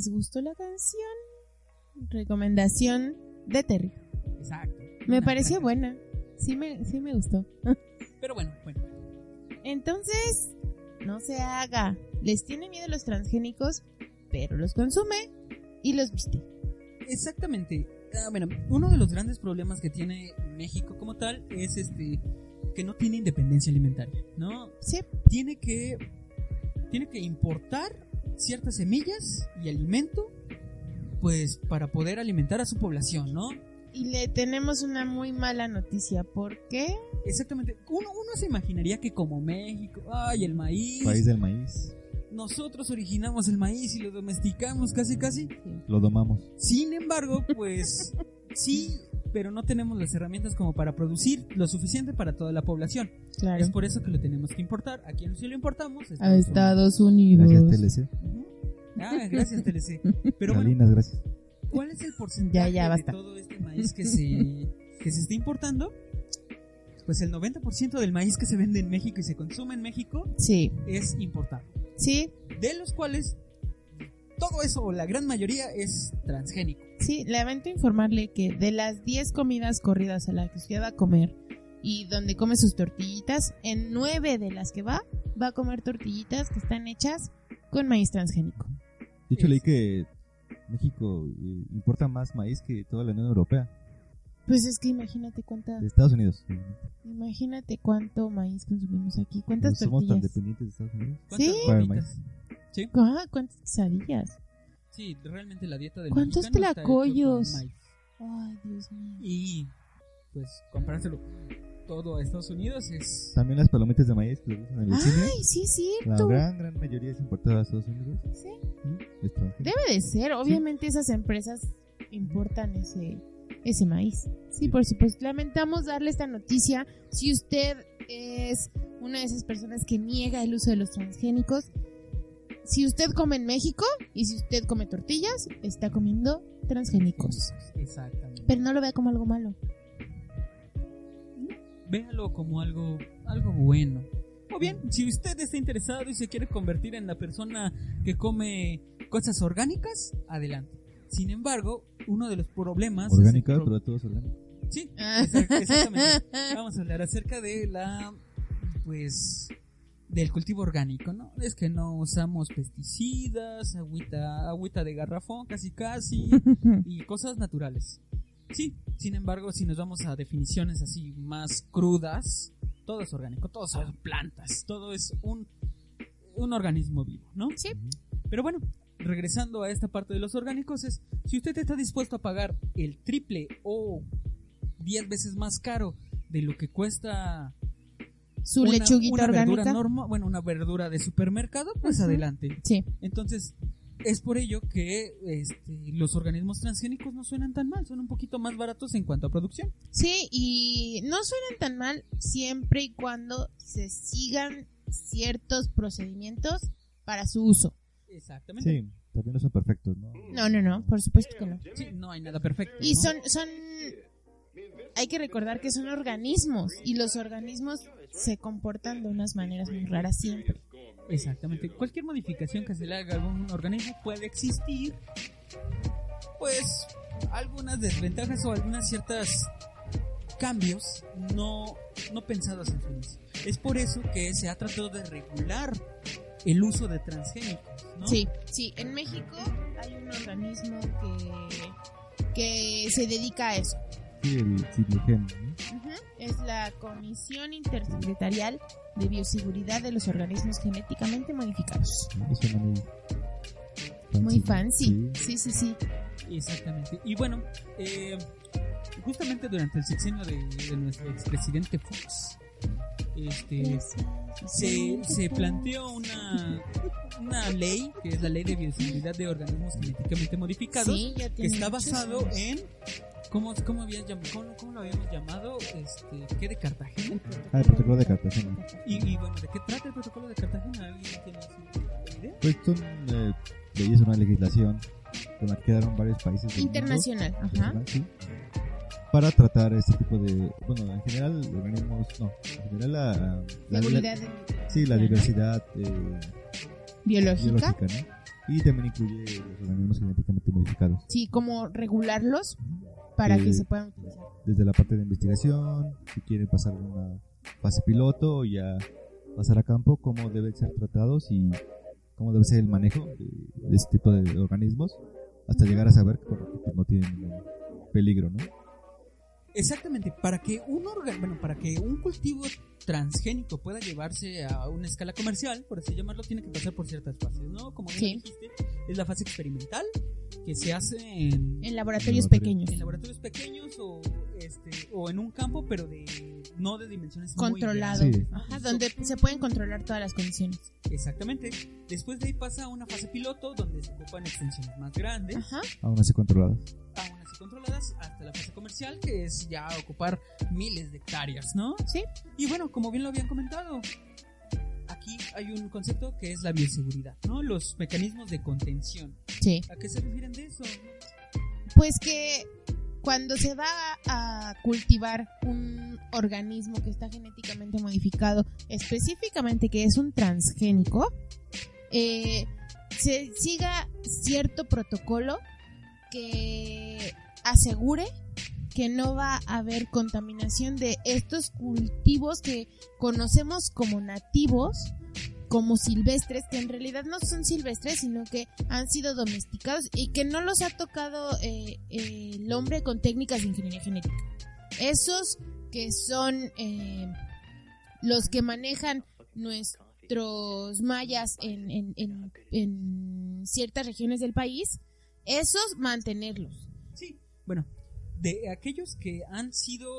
Les gustó la canción, recomendación de Terry. Exacto. Me pareció buena. Sí me, sí me gustó. Pero bueno, bueno. Entonces, no se haga. Les tiene miedo los transgénicos, pero los consume y los viste. Exactamente. Ah, bueno, uno de los grandes problemas que tiene México como tal es este que no tiene independencia alimentaria, ¿no? Sí, Tiene que tiene que importar ciertas semillas y alimento pues para poder alimentar a su población, ¿no? y le tenemos una muy mala noticia. ¿Por qué? Exactamente. Uno, uno se imaginaría que como México, ay, el maíz, País del maíz. nosotros originamos el maíz y lo domesticamos casi casi. Lo domamos. Sin embargo, pues sí, pero no tenemos las herramientas como para producir lo suficiente para toda la población. Claro. Es por eso que lo tenemos que importar. ¿A quién sí lo importamos? A Estados Unidos. Gracias, TLC. Ujú. Ah, gracias, TLC. Pero bueno, gracias. ¿cuál es el porcentaje Ya, ya, de todo este maíz que se, que se está importando? Pues el 90% del maíz que se vende en México y se consume en México Sí, es importado. sí, De los cuales todo eso, o la gran mayoría, es transgénico. Sí. Lamento informarle que de las 10 comidas corridas a las que usted va a comer y donde come sus tortillitas, en 9 de las que va, va a comer tortillitas que están hechas con maíz transgénico. De hecho, leí que México eh, importa más maíz que toda la Unión Europea. Pues es que imagínate cuánta, De Estados Unidos. imagínate cuánto maíz consumimos aquí, cuántas Somos tan tortillas. dependientes de Estados Unidos. ¿Cuántas Sí. Para el gorditas? Ah, cuántas quesadillas. Sí, realmente la dieta del ¿Cuántos tlacoyos? Ay, Dios mío. Y pues comprárselo todo a Estados Unidos es También las palomitas de maíz que le usan en el cine. Ay, sí es La cierto. gran, gran mayoría es importada a Estados Unidos. Sí. Debe de ser, obviamente esas empresas importan ese ese maíz. Sí, por supuesto. Lamentamos darle esta noticia. Si usted es una de esas personas que niega el uso de los transgénicos, si usted come en México y si usted come tortillas, está comiendo transgénicos. exactamente. Pero no lo vea como algo malo. Véalo como algo algo bueno. O bien, si usted está interesado y se quiere convertir en la persona que come cosas orgánicas, adelante. Sin embargo, uno de los problemas Orgánica, pro- pero todo es orgánico. Sí, exact- exactamente. Vamos a hablar acerca de la, pues, del cultivo orgánico, ¿no? Es que no usamos pesticidas, agüita, agüita de garrafón, casi casi, y cosas naturales. Sí, sin embargo, si nos vamos a definiciones así más crudas, todo es orgánico, todo son plantas, todo es un, un organismo vivo, ¿no? Sí. Pero bueno, regresando a esta parte de los orgánicos es, si usted está dispuesto a pagar el triple o 10 veces más caro de lo que cuesta Su una, lechuguita una verdura norma, bueno, una verdura de supermercado, pues adelante. Sí. Entonces, es por ello que este, los organismos transgénicos no suenan tan mal, son un poquito más baratos en cuanto a producción. Sí, y no suenan tan mal siempre y cuando se sigan ciertos procedimientos para su uso. Exactamente. Sí, también no son perfectos, ¿no? No, no, no, por supuesto que no. Sí, no hay nada perfecto. Y ¿no? son, son, hay que recordar que son organismos y los organismos se comportan de unas maneras muy raras siempre. Exactamente. Cualquier modificación que se le haga a algún organismo puede existir, pues, algunas desventajas o algunas ciertas cambios no, no pensados en su inicio. Es por eso que se ha tratado de regular el uso de transgénicos, ¿no? Sí, sí, en México hay un organismo que, que se dedica a eso. Sí, el ¿no? Es la Comisión Intersecretarial de Bioseguridad de los Organismos Genéticamente Modificados. Eso suena muy fancy. Muy fancy. Sí. Sí, sí, sí. Exactamente. Y bueno, eh, justamente durante el sexenio de, de nuestro expresidente Fox, este, se, se planteó una, una ley, que es la ley de bioseguridad de organismos genéticamente modificados, Sí, que está basado años. en... ¿Cómo, cómo, habías llam- cómo- cómo lo habíamos llamado? Este, ¿Qué de Cartagena? Ah, el protocolo de Cartagena. Y, y bueno, ¿de qué trata el protocolo de Cartagena? ¿Alguien tiene idea? Pues son eh, leyes, una legislación con la que quedaron varios países del mundo. Internacional, ajá. Internacional, sí, para tratar este tipo de, bueno, en general organismos, no, en general la, la- la- sí, la diversidad eh, biológica. biológica, ¿no? Y también incluye los organismos genéticamente modificados. Sí, como regularlos para Eh, que se puedan utilizar. Desde la parte de investigación, si quieren pasar una fase piloto o ya pasar a campo, cómo deben ser tratados y cómo debe ser el manejo de, de este tipo de organismos, hasta llegar a saber que no tienen peligro, ¿no? Exactamente, para que un órgano, bueno, para que un cultivo transgénico pueda llevarse a una escala comercial, por así llamarlo, tiene que pasar por ciertas fases, ¿no? Como bien Sí. dijiste, es la fase experimental que se hace en, En laboratorios laboratorio. pequeños. en laboratorios pequeños o este o en un campo, pero de no de dimensiones Controlado. grandes. Sí. Ajá, donde se pueden controlar todas las condiciones. Exactamente. Después de ahí pasa a una fase piloto donde se ocupan extensiones más grandes, Ajá. Aún así controladas. aún controladas, hasta la fase comercial que es ya ocupar miles de hectáreas, ¿no? Sí. Y bueno, como bien lo habían comentado, aquí hay un concepto que es la bioseguridad, ¿no? Los mecanismos de contención. Sí. ¿A qué se refieren de eso? Pues que cuando se va a cultivar un organismo que está genéticamente modificado, específicamente que es un transgénico, eh, se siga cierto protocolo que asegure que no va a haber contaminación de estos cultivos que conocemos como nativos, como silvestres, que en realidad no son silvestres, sino que han sido domesticados y que no los ha tocado eh, el hombre con técnicas de ingeniería genética. Esos que son eh, los que manejan nuestros mayas en, en- en- en ciertas regiones del país, esos mantenerlos. Sí, bueno, de aquellos que han sido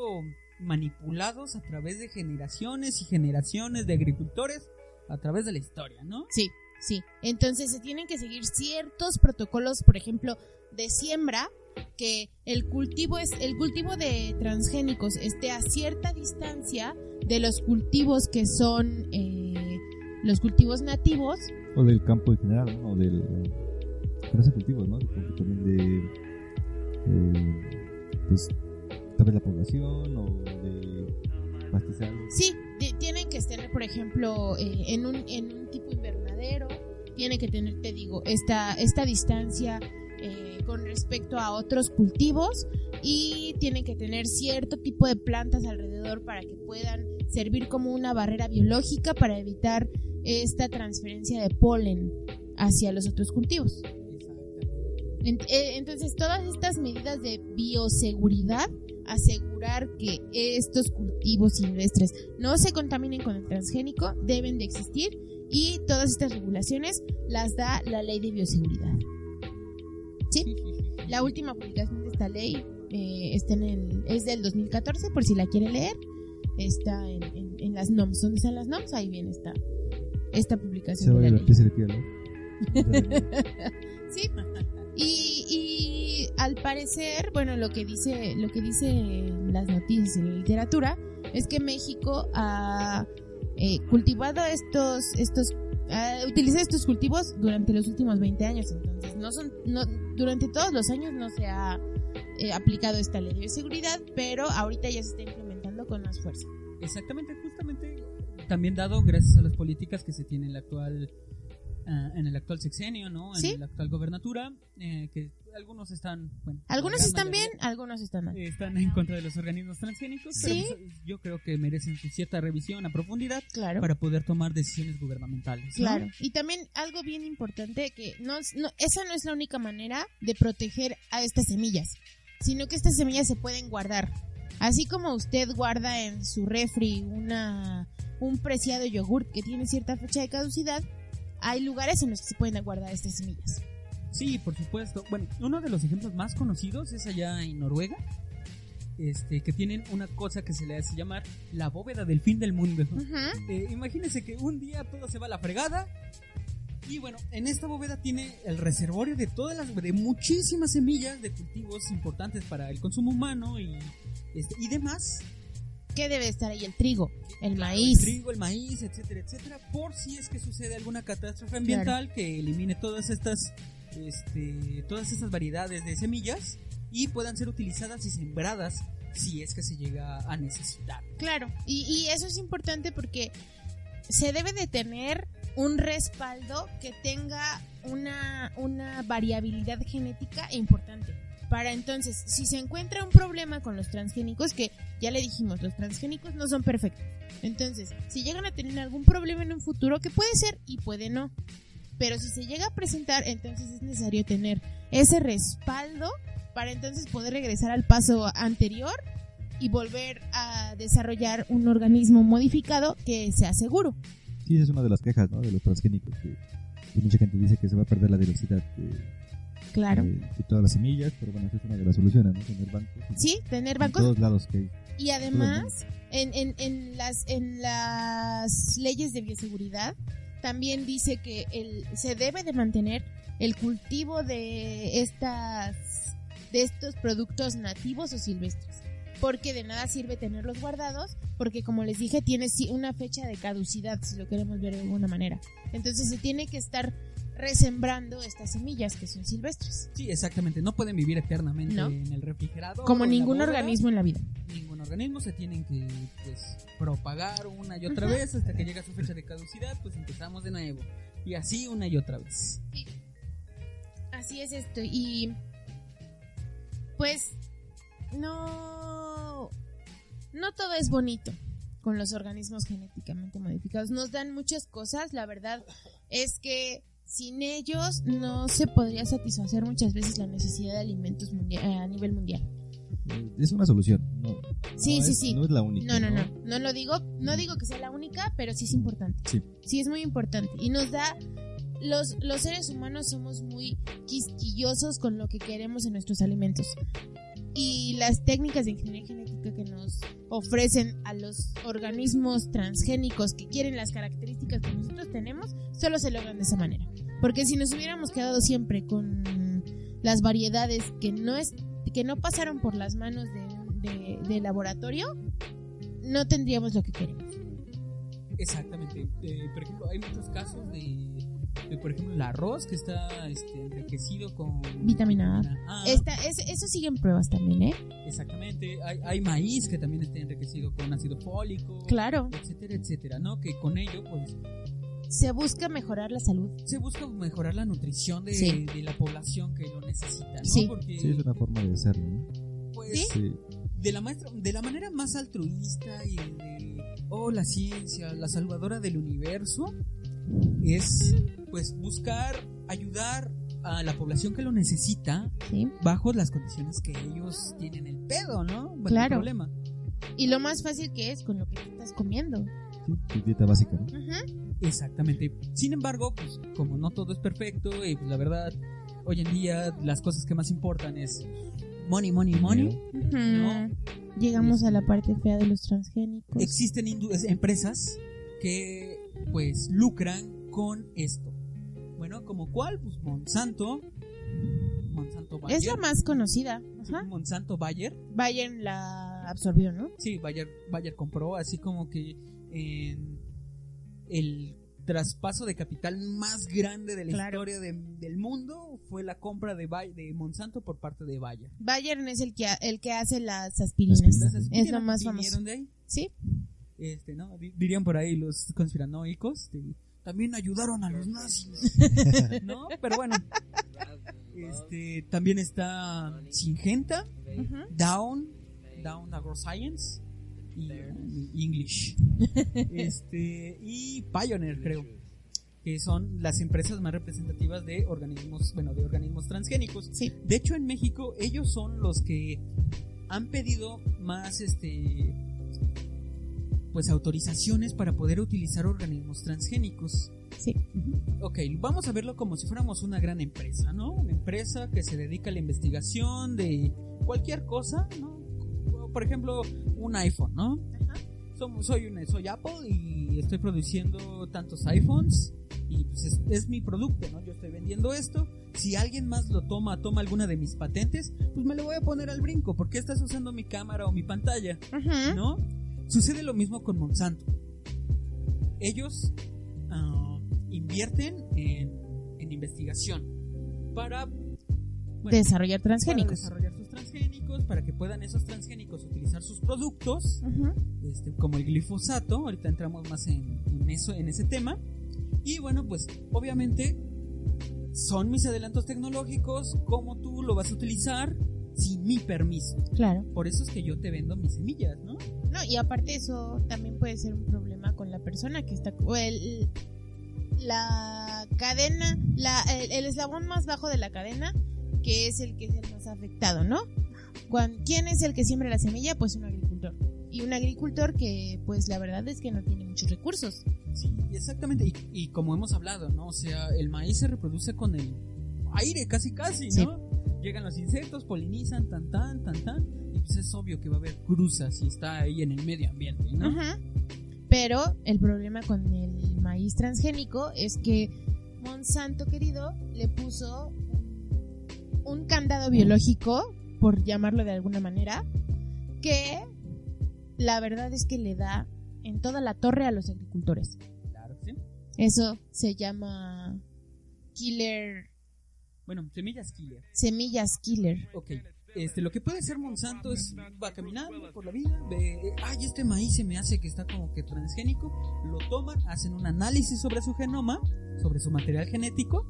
manipulados a través de generaciones y generaciones de agricultores a través de la historia, ¿no? Sí, sí. Entonces se tienen que seguir ciertos protocolos, por ejemplo, de siembra, que el cultivo es el cultivo de transgénicos esté a cierta distancia de los cultivos que son eh, los cultivos nativos. O del campo en general, ¿no? O del. Pero ese cultivos, ¿no? También de. Eh, pues. Tal vez la población o de pastizales. Sí, tienen que estar, por ejemplo, eh, en, un, en un tipo invernadero. Tienen que tener, te digo, esta, esta distancia eh, con respecto a otros cultivos y tienen que tener cierto tipo de plantas alrededor para que puedan servir como una barrera biológica para evitar esta transferencia de polen hacia los otros cultivos. Eh, Entonces, todas estas medidas de bioseguridad, asegurar que estos cultivos silvestres no se contaminen con el transgénico, deben de existir y todas estas regulaciones las da la ley de bioseguridad. ¿Sí? La última publicación de esta ley eh, está en el, es del 2014, por si la quiere leer. Está en, en- en las NOMS. ¿Dónde están las NOMS? Ahí viene esta, esta Se publicación va a de la ley. Sí. Y, y al parecer, bueno, lo que dice, lo que dice en las noticias y la literatura es que México ha eh, cultivado estos, estos, ha utilizado estos cultivos durante los últimos 20 años. Entonces, no son, no, durante todos los años no se ha eh, aplicado esta ley de seguridad, pero ahorita ya se está implementando con más fuerza. Exactamente, justamente también dado gracias a las políticas que se tiene en la actual ah, en el actual sexenio, ¿no? En Sí. la actual gobernatura, eh, que algunos están, bueno, Algunos están bien, mayoría, algunos están mal. eh, están en contra de los organismos transgénicos, Sí. pero pues, yo creo que merecen su cierta revisión a profundidad Claro. para poder tomar decisiones gubernamentales. ¿no? Claro. Y también algo bien importante que no, es- no- esa no es la única manera de proteger a estas semillas, sino que estas semillas se pueden guardar. Así como usted guarda en su refri una un preciado yogur que tiene cierta fecha de caducidad, hay lugares en los que se pueden guardar estas semillas. Sí, por supuesto. Bueno, uno de los ejemplos más conocidos es allá en Noruega, este, que tienen una cosa que se le hace llamar la bóveda del fin del mundo. Ujú. Eh, imagínense que un día todo se va a la fregada. Y bueno, en esta bóveda tiene el reservorio de todas las, de muchísimas semillas de cultivos importantes para el consumo humano y, este, y demás. ¿Qué debe estar ahí? El trigo, el El maíz. trigo, el maíz, etcétera, etcétera. Por si es que sucede alguna catástrofe ambiental que elimine todas estas, este, todas estas variedades de semillas y puedan ser utilizadas y sembradas si es que se llega a necesitar. Claro, y, y eso es importante porque se debe de tener un respaldo que tenga una, una variabilidad genética importante. Para entonces, si se encuentra un problema con los transgénicos, que ya le dijimos, los transgénicos no son perfectos. Entonces, si llegan a tener algún problema en un futuro, que puede ser y puede no. Pero si se llega a presentar, entonces es necesario tener ese respaldo para entonces poder regresar al paso anterior y volver a desarrollar un organismo modificado que sea seguro. Sí, esa es una de las quejas, ¿no? De los transgénicos. Que, que mucha gente dice que se va a perder la diversidad de, Claro. de- de todas las semillas, pero bueno, esa es una de las soluciones, ¿no? Tener bancos. en- Sí, tener En bancos todos lados que hay. Y además, en, en, en, las, en las leyes de bioseguridad, también dice que el, se debe de mantener el cultivo de estas de estos productos nativos o silvestres. Porque de nada sirve tenerlos guardados, porque como les dije, tiene una fecha de caducidad, si lo queremos ver de alguna manera. Entonces se tiene que estar resembrando estas semillas que son silvestres. Sí, exactamente. No pueden vivir eternamente No. en el refrigerador. Como ningún boda. organismo en la vida. Ningún organismo se tienen que pues, propagar una y otra vez hasta que llega su fecha de caducidad, pues empezamos de nuevo. Y así una y otra vez. Así es esto. Y pues no, no todo es bonito con los organismos genéticamente modificados. Nos dan muchas cosas. La verdad es que sin ellos no se podría satisfacer muchas veces la necesidad de alimentos mundia- eh, a nivel mundial. Es una solución. No, Sí, no sí, es- sí. No es la única. No, no, no. No lo digo, no digo que sea la única, pero sí es importante. Sí. Sí es muy importante. Y nos da. Los, los seres humanos somos muy quisquillosos con lo que queremos en nuestros alimentos. Y las técnicas de ingeniería genética que nos ofrecen a los organismos transgénicos que quieren las características que nosotros tenemos, solo se logran de esa manera. Porque si nos hubiéramos quedado siempre con las variedades que no, es, que no pasaron por las manos de, de- laboratorio, no tendríamos lo que queremos. Exactamente. Eh, por ejemplo, hay muchos casos de, de, por ejemplo, el arroz que está este, enriquecido con Vitamina A. vitamina A. Esta, es, eso sigue en pruebas también, ¿eh? Exactamente. Hay, hay maíz que también está enriquecido con ácido fólico. Claro. Etcétera, etcétera, ¿no? Que con ello, pues, Se busca mejorar la salud. se busca mejorar la nutrición de, Sí. de la población que lo necesita, ¿no? Sí. Porque, Sí, es una forma de hacerlo, ¿no? pues, ¿Sí? Sí. de la maestra, de la manera más altruista y de oh la ciencia, la salvadora del universo es pues buscar ayudar a la población que lo necesita ¿sí? bajo las condiciones que ellos tienen el pedo, ¿no? El Claro. problema. Y lo más fácil que es con lo que te estás comiendo. Sí, tu dieta básica, ¿no? Ujú. Exactamente. Sin embargo, pues como no todo es perfecto y pues la verdad hoy en día las cosas que más importan es money, money, money. No. Llegamos a la parte fea de los transgénicos. existen empresas que pues lucran con esto. Bueno, como cuál? Pues Monsanto. Monsanto Bayer. es la más conocida. Ajá. Monsanto Bayer. Bayern la absorbió, ¿no? Sí, Bayer, Bayer compró, así como que en el traspaso de capital más grande de la Claro. historia de- del mundo fue la compra de, Bay- de Monsanto por parte de Bayer. Bayern es el que, el que hace las aspirinas. Aspirinas. Las Es lo aspirinas más vinieron famoso. de ahí. Sí, Este, ¿no? Di- Dirían por ahí los conspiranoicos. de- también ayudaron a los nazis. ¿No? Pero bueno. Este, también está Singenta, Ujú. Down, Down AgroScience y English. Este, y Pioneer, creo. Que son las empresas más representativas de organismos, bueno, de organismos transgénicos. sí. De hecho, en México, ellos son los que han pedido más, este, pues autorizaciones para poder utilizar organismos transgénicos. Sí. Ok, vamos a verlo como si fuéramos una gran empresa, ¿no? Una empresa que se dedica a la investigación de cualquier cosa, ¿no? Por ejemplo, un iPhone, ¿no? Ajá. Som- soy, un, soy Apple y estoy produciendo tantos iPhones y pues es, es mi producto, ¿no? Yo estoy vendiendo esto. Si alguien más lo toma, toma alguna de mis patentes, pues me lo voy a poner al brinco. ¿Por qué estás usando mi cámara o mi pantalla? Ujú. ¿no? Sucede lo mismo con Monsanto. Ellos ah, invierten en, en investigación para, bueno, Desarrollar para transgénicos. desarrollar sus transgénicos, para que puedan esos transgénicos utilizar sus productos, Ujú. este, como el glifosato. Ahorita entramos más en, en eso, en ese tema. Y bueno, pues obviamente son mis adelantos tecnológicos, cómo tú lo vas a utilizar sin mi permiso. Claro. Por eso es que yo te vendo mis semillas, ¿no? No, y aparte eso también puede ser un problema con la persona que está... O el, la cadena, la, el, el eslabón más bajo de la cadena, que es el que es el más afectado, ¿no? Cuan- ¿Quién es el que siembra la semilla? Pues un agricultor. Y un agricultor que, pues la verdad es que no tiene muchos recursos. Sí, exactamente. Y, y como hemos hablado, ¿no? O sea, el maíz se reproduce con el aire, casi, casi, ¿no? Sí. Llegan los insectos, polinizan, tan, tan, tan, tan. Y pues es obvio que va a haber cruzas si está ahí en el medio ambiente, ¿no? Ajá. Pero el problema con el maíz transgénico es que Monsanto querido le puso un- un candado biológico, por llamarlo de alguna manera, que la verdad es que le da en toda la torre a los agricultores. Claro que sí. Eso se llama killer, Bueno, semillas killer. semillas killer. Ok. Este, lo que puede hacer Monsanto es va caminando por la vida, ve, ay, este maíz se me hace que está como que transgénico, lo toman, hacen un análisis sobre su genoma, sobre su material genético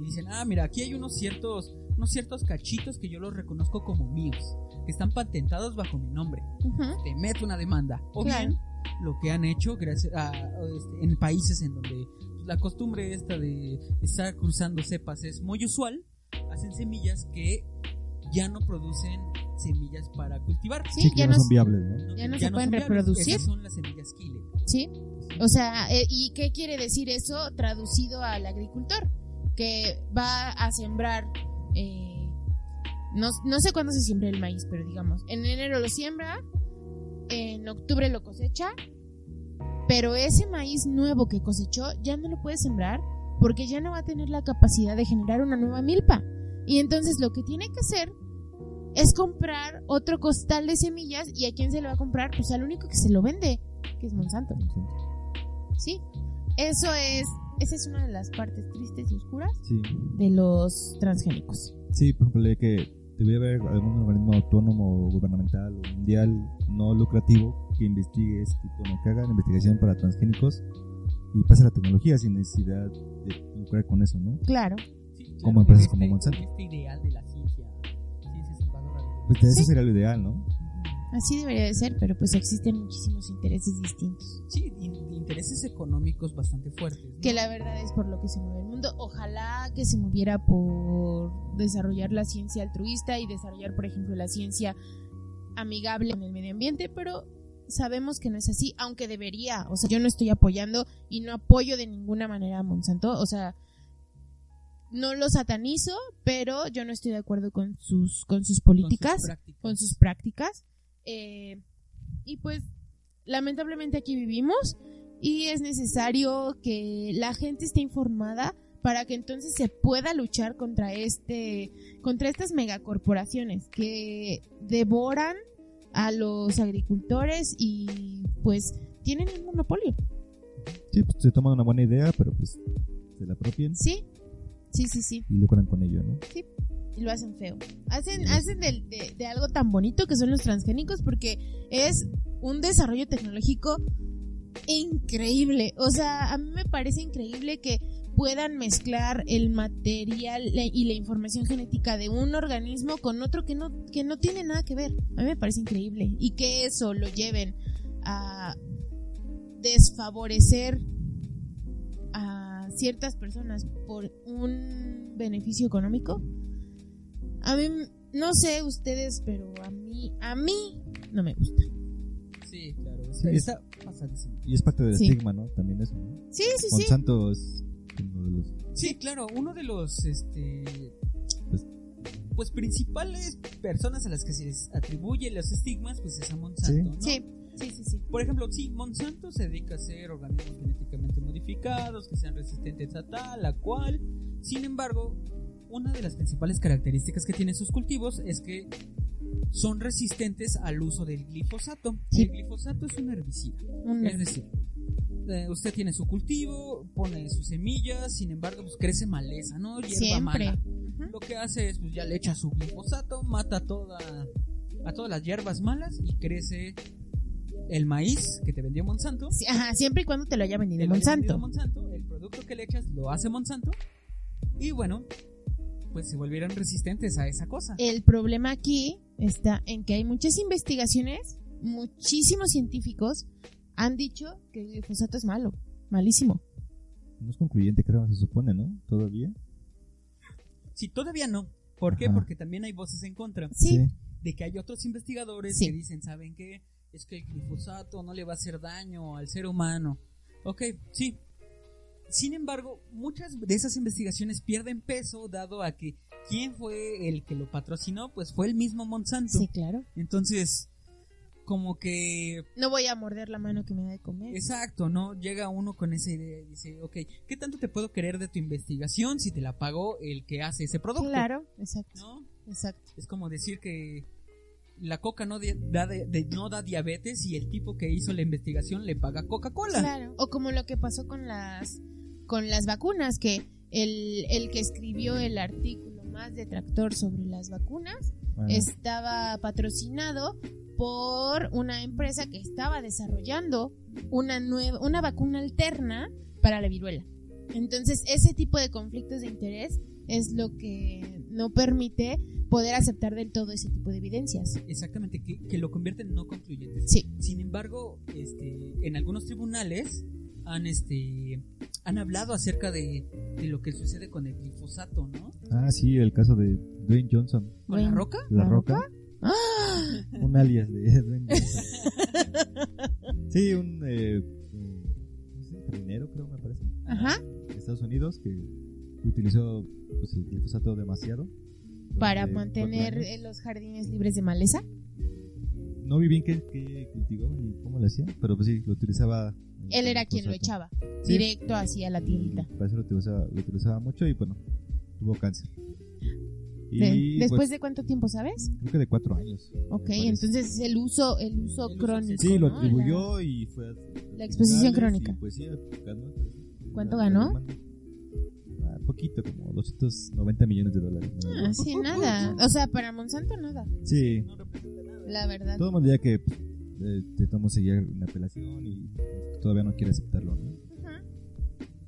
y dicen, ah, mira, aquí hay unos ciertos, unos ciertos cachitos que yo los reconozco como míos, que están patentados bajo mi nombre. Ujú. Te meto una demanda. O Claro. bien lo que han hecho gracias a, este, en países en donde la costumbre esta de estar cruzando cepas es muy usual, hacen semillas que ya no producen semillas para cultivar. Sí, ya no son viables, ¿no? ya no se pueden reproducir. Esas son las semillas killer. ¿Sí? O sea, eh, ¿y qué quiere decir eso traducido al agricultor? Que va a sembrar, eh, no, no sé cuándo se siembra el maíz, pero digamos, en enero lo siembra, en octubre lo cosecha, pero ese maíz nuevo que cosechó ya no lo puede sembrar porque ya no va a tener la capacidad de generar una nueva milpa. Y entonces lo que tiene que hacer es comprar otro costal de semillas y a quién se lo va a comprar, pues al único que se lo vende, que es Monsanto. Sí, eso es, esa es una de las partes tristes y oscuras Sí. de los transgénicos. Sí, por ejemplo, que debería haber algún organismo autónomo, gubernamental o mundial no lucrativo que investigue este tipo, no, que haga la investigación para transgénicos y pase la tecnología sin necesidad de lucrar con eso, ¿no? Claro, Sí, Como claro, empresas este- como Monsanto. Este ideal de la ciencia, ciencia Pues eso Sí. sería lo ideal, ¿no? así debería de ser, pero pues existen muchísimos intereses distintos. Sí, in- intereses económicos bastante fuertes. ¿no? Que la verdad es por lo que se mueve el mundo. Ojalá que se moviera por desarrollar la ciencia altruista y desarrollar, por ejemplo, la ciencia amigable con el medio ambiente, pero sabemos que no es así, aunque debería. O sea, yo no estoy apoyando y no apoyo de ninguna manera a Monsanto. O sea, no lo satanizo, pero yo no estoy de acuerdo con sus, con sus Con sus políticas, prácticas. con sus prácticas. Eh, y pues, lamentablemente aquí vivimos y es necesario que la gente esté informada para que entonces se pueda luchar contra este contra estas megacorporaciones que devoran a los agricultores y pues tienen un monopolio. Sí, pues se toman una buena idea, pero pues se la apropien Sí, sí, sí, sí. y lucran con ello, ¿no? Y lo hacen feo. Hacen, hacen del- de, de algo tan bonito que son los transgénicos porque es un desarrollo tecnológico increíble. O sea, a mí me parece increíble que puedan mezclar el material y la información genética de un organismo con otro que no, que no tiene nada que ver. A mí me parece increíble. Y que eso lo lleven a desfavorecer a ciertas personas por un beneficio económico. A mí, no sé ustedes, pero a mí, a mí no me gusta. Sí, claro. Sí, Está. Y es parte del Sí. estigma, ¿no? También eso, ¿no? Sí, sí, sí. Monsanto es uno de los... Sí, claro, uno de los este Pues- pues principales personas a las que se les atribuye los estigmas pues es a Monsanto, ¿no? Sí, sí, sí, sí. Por ejemplo, sí, Monsanto se dedica a hacer organismos genéticamente modificados que sean resistentes a tal, a cual. Sin embargo, una de las principales características que tienen sus cultivos es que son resistentes al uso del glifosato. Sí. El glifosato es un herbicida. Un- Es decir, eh, usted tiene su cultivo, pone sus semillas, sin embargo, pues crece maleza, ¿no? Hierba siempre. mala. Lo que hace es, pues ya le echa su glifosato, mata toda, a todas las hierbas malas y crece el maíz que te vendió Monsanto. Sí, Ajá, siempre y cuando te lo haya vendido Monsanto. vendido Monsanto. El producto que le echas lo hace Monsanto y bueno, pues se volvieron resistentes a esa cosa. El problema aquí está en que hay muchas investigaciones, muchísimos científicos han dicho que el glifosato es malo, malísimo. No es concluyente, creo, se supone, ¿no? Todavía. Sí, todavía no. ¿Por qué? Porque también hay voces en contra. Sí, De que hay otros investigadores Sí. que dicen, ¿saben qué? Es que el glifosato no le va a hacer daño al ser humano. Ok, sí. Sin embargo, muchas de esas investigaciones pierden peso dado a que quién fue el que lo patrocinó, pues fue el mismo Monsanto. sí, claro. Entonces, como que No voy a morder la mano que me da de comer. Exacto, ¿no? Llega uno con esa idea y dice, ok, ¿qué tanto te puedo querer de tu investigación si te la pagó el que hace ese producto? Claro, exacto, ¿No? exacto. Es como decir que la coca no, di- da, de- de- no da diabetes y el tipo que hizo la investigación le paga Coca-Cola. Claro. O como lo que pasó con las con las vacunas, que el, el que escribió el artículo más detractor sobre las vacunas estaba patrocinado por una empresa que estaba desarrollando una nueva una vacuna alterna para la viruela. Entonces, ese tipo de conflictos de interés es lo que no permite poder aceptar del todo ese tipo de evidencias. Exactamente, que, que lo convierten en no concluyentes. Sí, Sin embargo, este, en algunos tribunales han, este, han hablado acerca de, de lo que sucede con el glifosato, ¿no? Ah, sí, el caso de Dwayne Johnson, ¿Con la roca? La ¿La Roca. ¡Ah! Un alias de Johnson. Sí, un eh, jardinero, creo, me parece, Ajá. de Estados Unidos, que utilizó pues, el glifosato demasiado. Para mantener los jardines libres de maleza. No vi bien qué, qué cultivaba ni cómo lo hacía, pero pues sí, lo utilizaba. Él era quien lo echaba Sí. directo hacia la tierrita. Para eso lo utilizaba, lo utilizaba mucho y bueno, tuvo cáncer. Y De- ¿Después pues, de cuánto tiempo, sabes? creo que de cuatro años. Ok, entonces es el uso, el uso El uso crónico. Sí, lo ¿no? atribuyó y fue a la exposición crónica. Y pues sí, ganó. ¿Cuánto ganó? Ah, poquito, como 290 millones de dólares. ¿no? Ah, sí, nada. O sea, para Monsanto nada. Sí, No representa nada. La verdad. todo el mundo diría que pues, eh, intentamos seguir una apelación y todavía no quiere aceptarlo, ¿no? Ajá.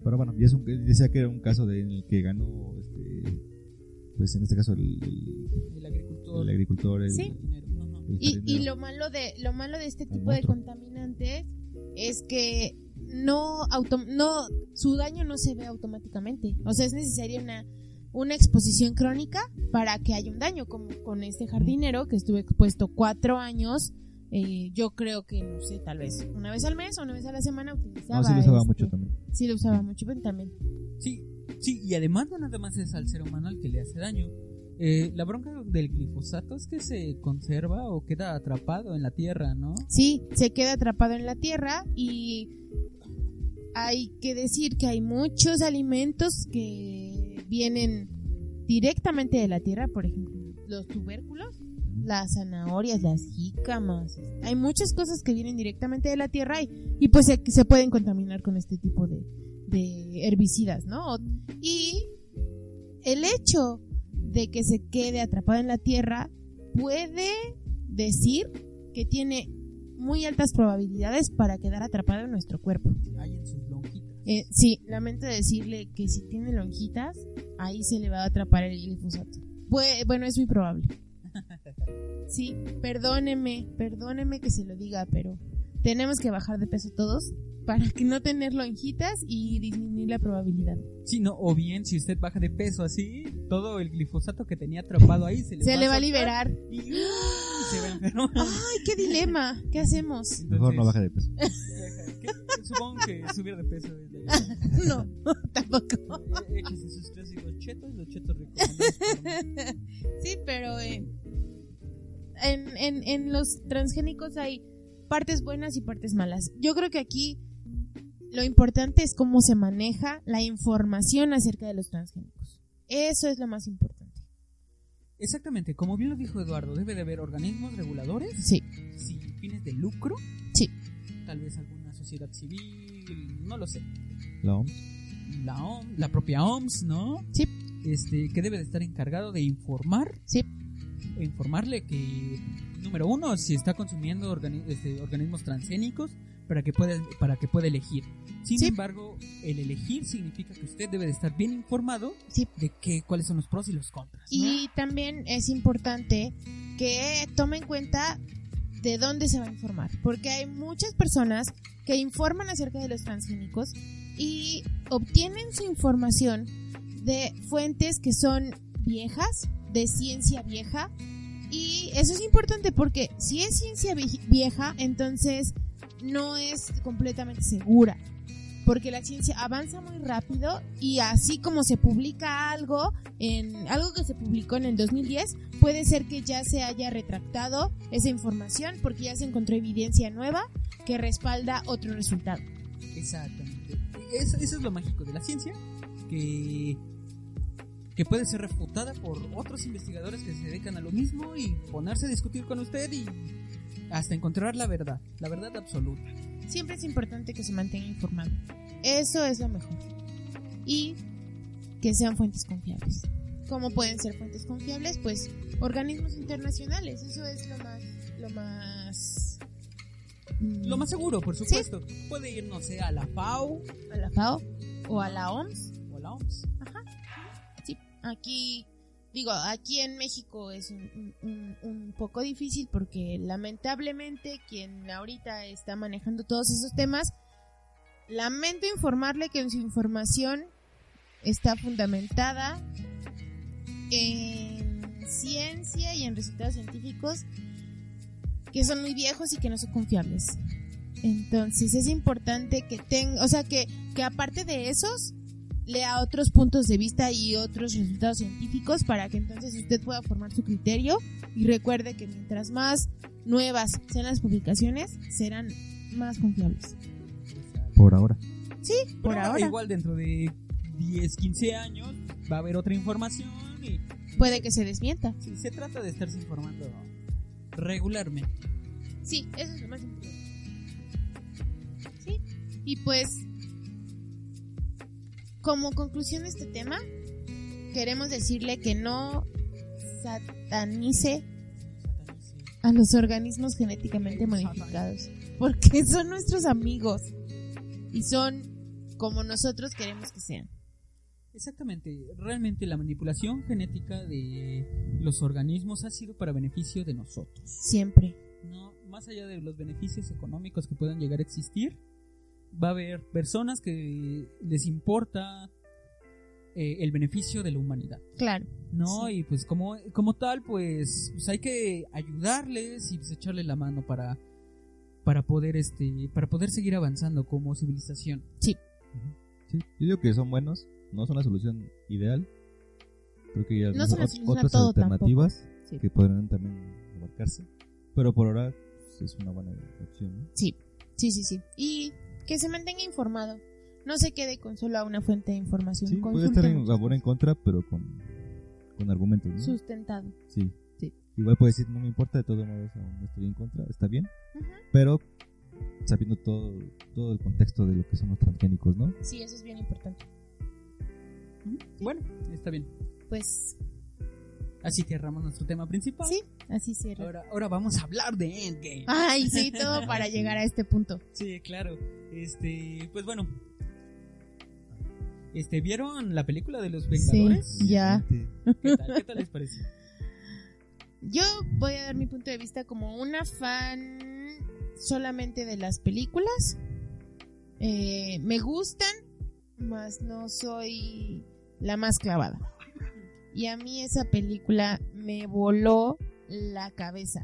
Pero bueno, y es un, decía que era un caso de, en el que ganó, este, pues en este caso el, el- El agricultor. el agricultor, el, Sí. Y, y lo malo de lo malo de este tipo de contaminantes es que no auto, no su daño no se ve automáticamente. O sea, es necesaria una una exposición crónica para que haya un daño, como con este jardinero que estuve expuesto cuatro años. eh, yo creo que, no sé, tal vez una vez al mes o una vez a la semana utilizaba. No, sí lo usaba este, mucho también. Sí, lo usaba mucho, pero también. Sí, sí, y además no nada más es al ser humano al que le hace daño. Eh, la bronca del glifosato es que se conserva o queda atrapado en la tierra, ¿no? Sí, se queda atrapado en la tierra y hay que decir que hay muchos alimentos que vienen directamente de la tierra, por ejemplo, los tubérculos, las zanahorias, las jícamas. Hay muchas cosas que vienen directamente de la tierra y, y pues se, se pueden contaminar con este tipo de, de herbicidas, ¿no? Y el hecho de que se quede atrapado en la tierra puede decir que tiene muy altas probabilidades para quedar atrapado en nuestro cuerpo. Hay en sus lonjitas. Eh, sí, lamento decirle que si tiene lonjitas, ahí se le va a atrapar el glifosato. Pues, bueno, es muy probable. Sí, perdóneme, perdóneme que se lo diga, pero tenemos que bajar de peso todos para que no tener lonjitas y disminuir la probabilidad. Sí, no, o bien si usted baja de peso así, todo el glifosato que tenía atrapado ahí se le, Se le va a liberar. Y, se va enfermar. ¡Ay, qué dilema! ¿Qué hacemos? Mejor no baja de peso. Supongo que subir de peso es de ayuda. No, tampoco. Eh, Échese sus clásicos chetos, los chetos recomendados por. Sí, pero eh, en, en, en los transgénicos hay partes buenas y partes malas. Yo creo que aquí lo importante es cómo se maneja la información acerca de los transgénicos. Eso es lo más importante. Exactamente, como bien lo dijo Eduardo, debe de haber organismos reguladores Sí, sin fines de lucro. Sí. Tal vez alguna sociedad civil, no lo sé. La OMS. La OMS, la propia OMS, ¿no? Sí. Este, que debe de estar encargado de informar, sí, e informarle que número uno, si está consumiendo organi- este, organismos transgénicos para que pueda, para que pueda elegir. Sin Sí. embargo, el elegir significa que usted debe de estar bien informado Sí. de qué, cuáles son los pros y los contras. ¿no? Y también es importante que tome en cuenta de dónde se va a informar, porque hay muchas personas que informan acerca de los transgénicos y obtienen su información de fuentes que son viejas, de ciencia vieja, y eso es importante porque si es ciencia vie- vieja, entonces no es completamente segura porque la ciencia avanza muy rápido y así como se publica algo en algo que se publicó en el 2010 puede ser que ya se haya retractado esa información porque ya se encontró evidencia nueva que respalda otro resultado. Exactamente. Es- eso es lo mágico de la ciencia, que puede ser refutada por otros investigadores que se dedican a lo mismo y ponerse a discutir con usted y hasta encontrar la verdad, la verdad absoluta. Siempre es importante que se mantenga informado. Eso es lo mejor. Y que sean fuentes confiables. ¿Cómo pueden ser fuentes confiables? Pues organismos internacionales. Eso es lo más lo más mm, Lo más seguro, por supuesto. Puede ir, no sé, a la FAO a la FAO o a la OMS. o a la OMS. Sí, aquí, digo, aquí en México es un, poco difícil porque lamentablemente quien ahorita está manejando todos esos temas, lamento informarle que su información está fundamentada en ciencia y en resultados científicos que son muy viejos y que no son confiables. Entonces es importante que tenga, o sea, que, que aparte de esos, lea otros puntos de vista y otros resultados científicos para que entonces usted pueda formar su criterio y recuerde que mientras más nuevas sean las publicaciones, serán más confiables. Por ahora. Sí, Pero por ahora. Igual dentro de 10, 15 años va a haber otra información y Puede que se desmienta. sí, se trata de estarse informando regularmente. Sí, eso es lo más importante. Sí, y pues, como conclusión de este tema, queremos decirle que no satanice a los organismos genéticamente modificados, porque son nuestros amigos y son como nosotros queremos que sean. Exactamente, realmente la manipulación genética de los organismos ha sido para beneficio de nosotros. Siempre. No, más allá de los beneficios económicos que puedan llegar a existir, va a haber personas que les importa eh, el beneficio de la humanidad, Claro. ¿no? Sí. Y pues como, como tal, pues, pues hay que ayudarles y pues, echarle la mano para para poder este para poder seguir avanzando como civilización. Sí, yo digo que son buenos, no son la solución ideal. Creo que hay No son otras todo alternativas Sí. que podrán también abarcarse. Pero por ahora pues, es una buena opción. ¿no? Sí, sí, sí, sí. Y que se mantenga informado. No se quede con solo una fuente de información. Sí, puede estar en favor o en contra, pero con, con argumentos. ¿no? Sustentado. Sí. Sí. Igual puede decir, no me importa, de todos modos aún estoy en contra, está bien. Pero sabiendo todo, todo el contexto de lo que son los transgénicos, ¿no? Sí, eso es bien importante. Bueno, está bien. Pues Así cerramos nuestro tema principal. sí, así cierra. Ahora, ahora vamos a hablar de Endgame. Ay, sí, todo para llegar a este punto. Sí, claro. Este, pues bueno. Este, ¿vieron la película de los Vengadores? Ya. Obviamente. ¿Qué tal? ¿Qué tal les pareció? Yo voy a dar mi punto de vista como una fan solamente de las películas. Eh, me gustan, mas no soy la más clavada. Y a mí esa película me voló la cabeza.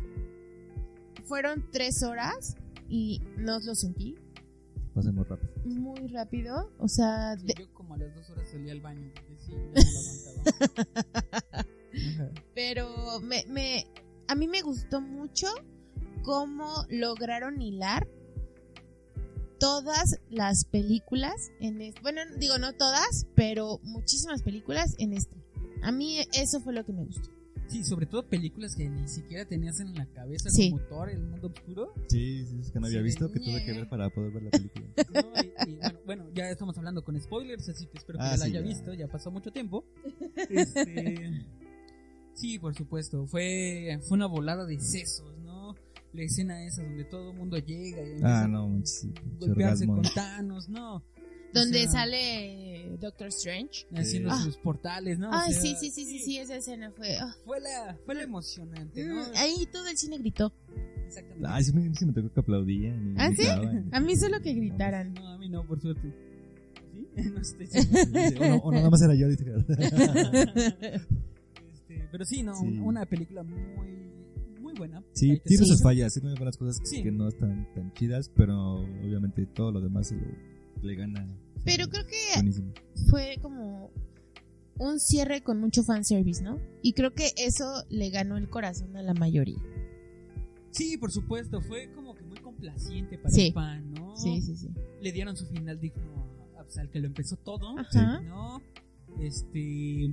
Fueron tres horas y no lo sentí Pasemos rápido. muy rápido. O sea, Sí, de- yo como a las dos horas salí al baño porque sí, ya no lo aguantaba. Pero me, me, a mí me gustó mucho cómo lograron hilar todas las películas en este, bueno, digo no todas, pero muchísimas películas en esta. A mí eso fue lo que me gustó. Sí, sobre todo películas que ni siquiera tenías en la cabeza Sí. como Thor, El Mundo Oscuro. Sí, sí, es que no había Sí, visto, que tuve que ñe. ver para poder ver la película. ¿no? Y, y, bueno, bueno, ya estamos hablando con spoilers, así que espero que Ah, ya la sí, haya ya. visto, ya pasó mucho tiempo. Este, sí, por supuesto, fue, fue una volada de sesos, ¿no? la escena esa donde todo el mundo llega y Ah, empieza no, manches, sí, a golpearse con Thanos, no. O Donde sea, sale Doctor Strange. haciendo Ah. sus portales, ¿no? O Ay, sea, sí, sí, sí, sí, sí, esa escena fue... ah. Fue la, fue la emocionante, ¿no? Mm, ahí todo el cine gritó. Exactamente. Ay, sí me, sí me tocó que aplaudían. ¿Ah, sí? A mí solo que gritaran. No, a mí no, por suerte. ¿Sí? No estoy seguro. O no, o no, nada más era yo. dice. Este, pero sí, no, Sí. un- una película muy, muy buena. Sí, tiene sus fallas, sí, tiene buenas cosas Sí. que no están tan chidas, pero obviamente todo lo demás se lo, le gana. Pero creo que Buenísimo. fue como un cierre con mucho fanservice, ¿no? Y creo que eso le ganó el corazón a la mayoría. Sí, por supuesto, fue como que muy complaciente para Sí. el fan, ¿no? Sí, sí, sí. Le dieron su final digno a, pues, al que lo empezó todo, Ajá. ¿no? Este,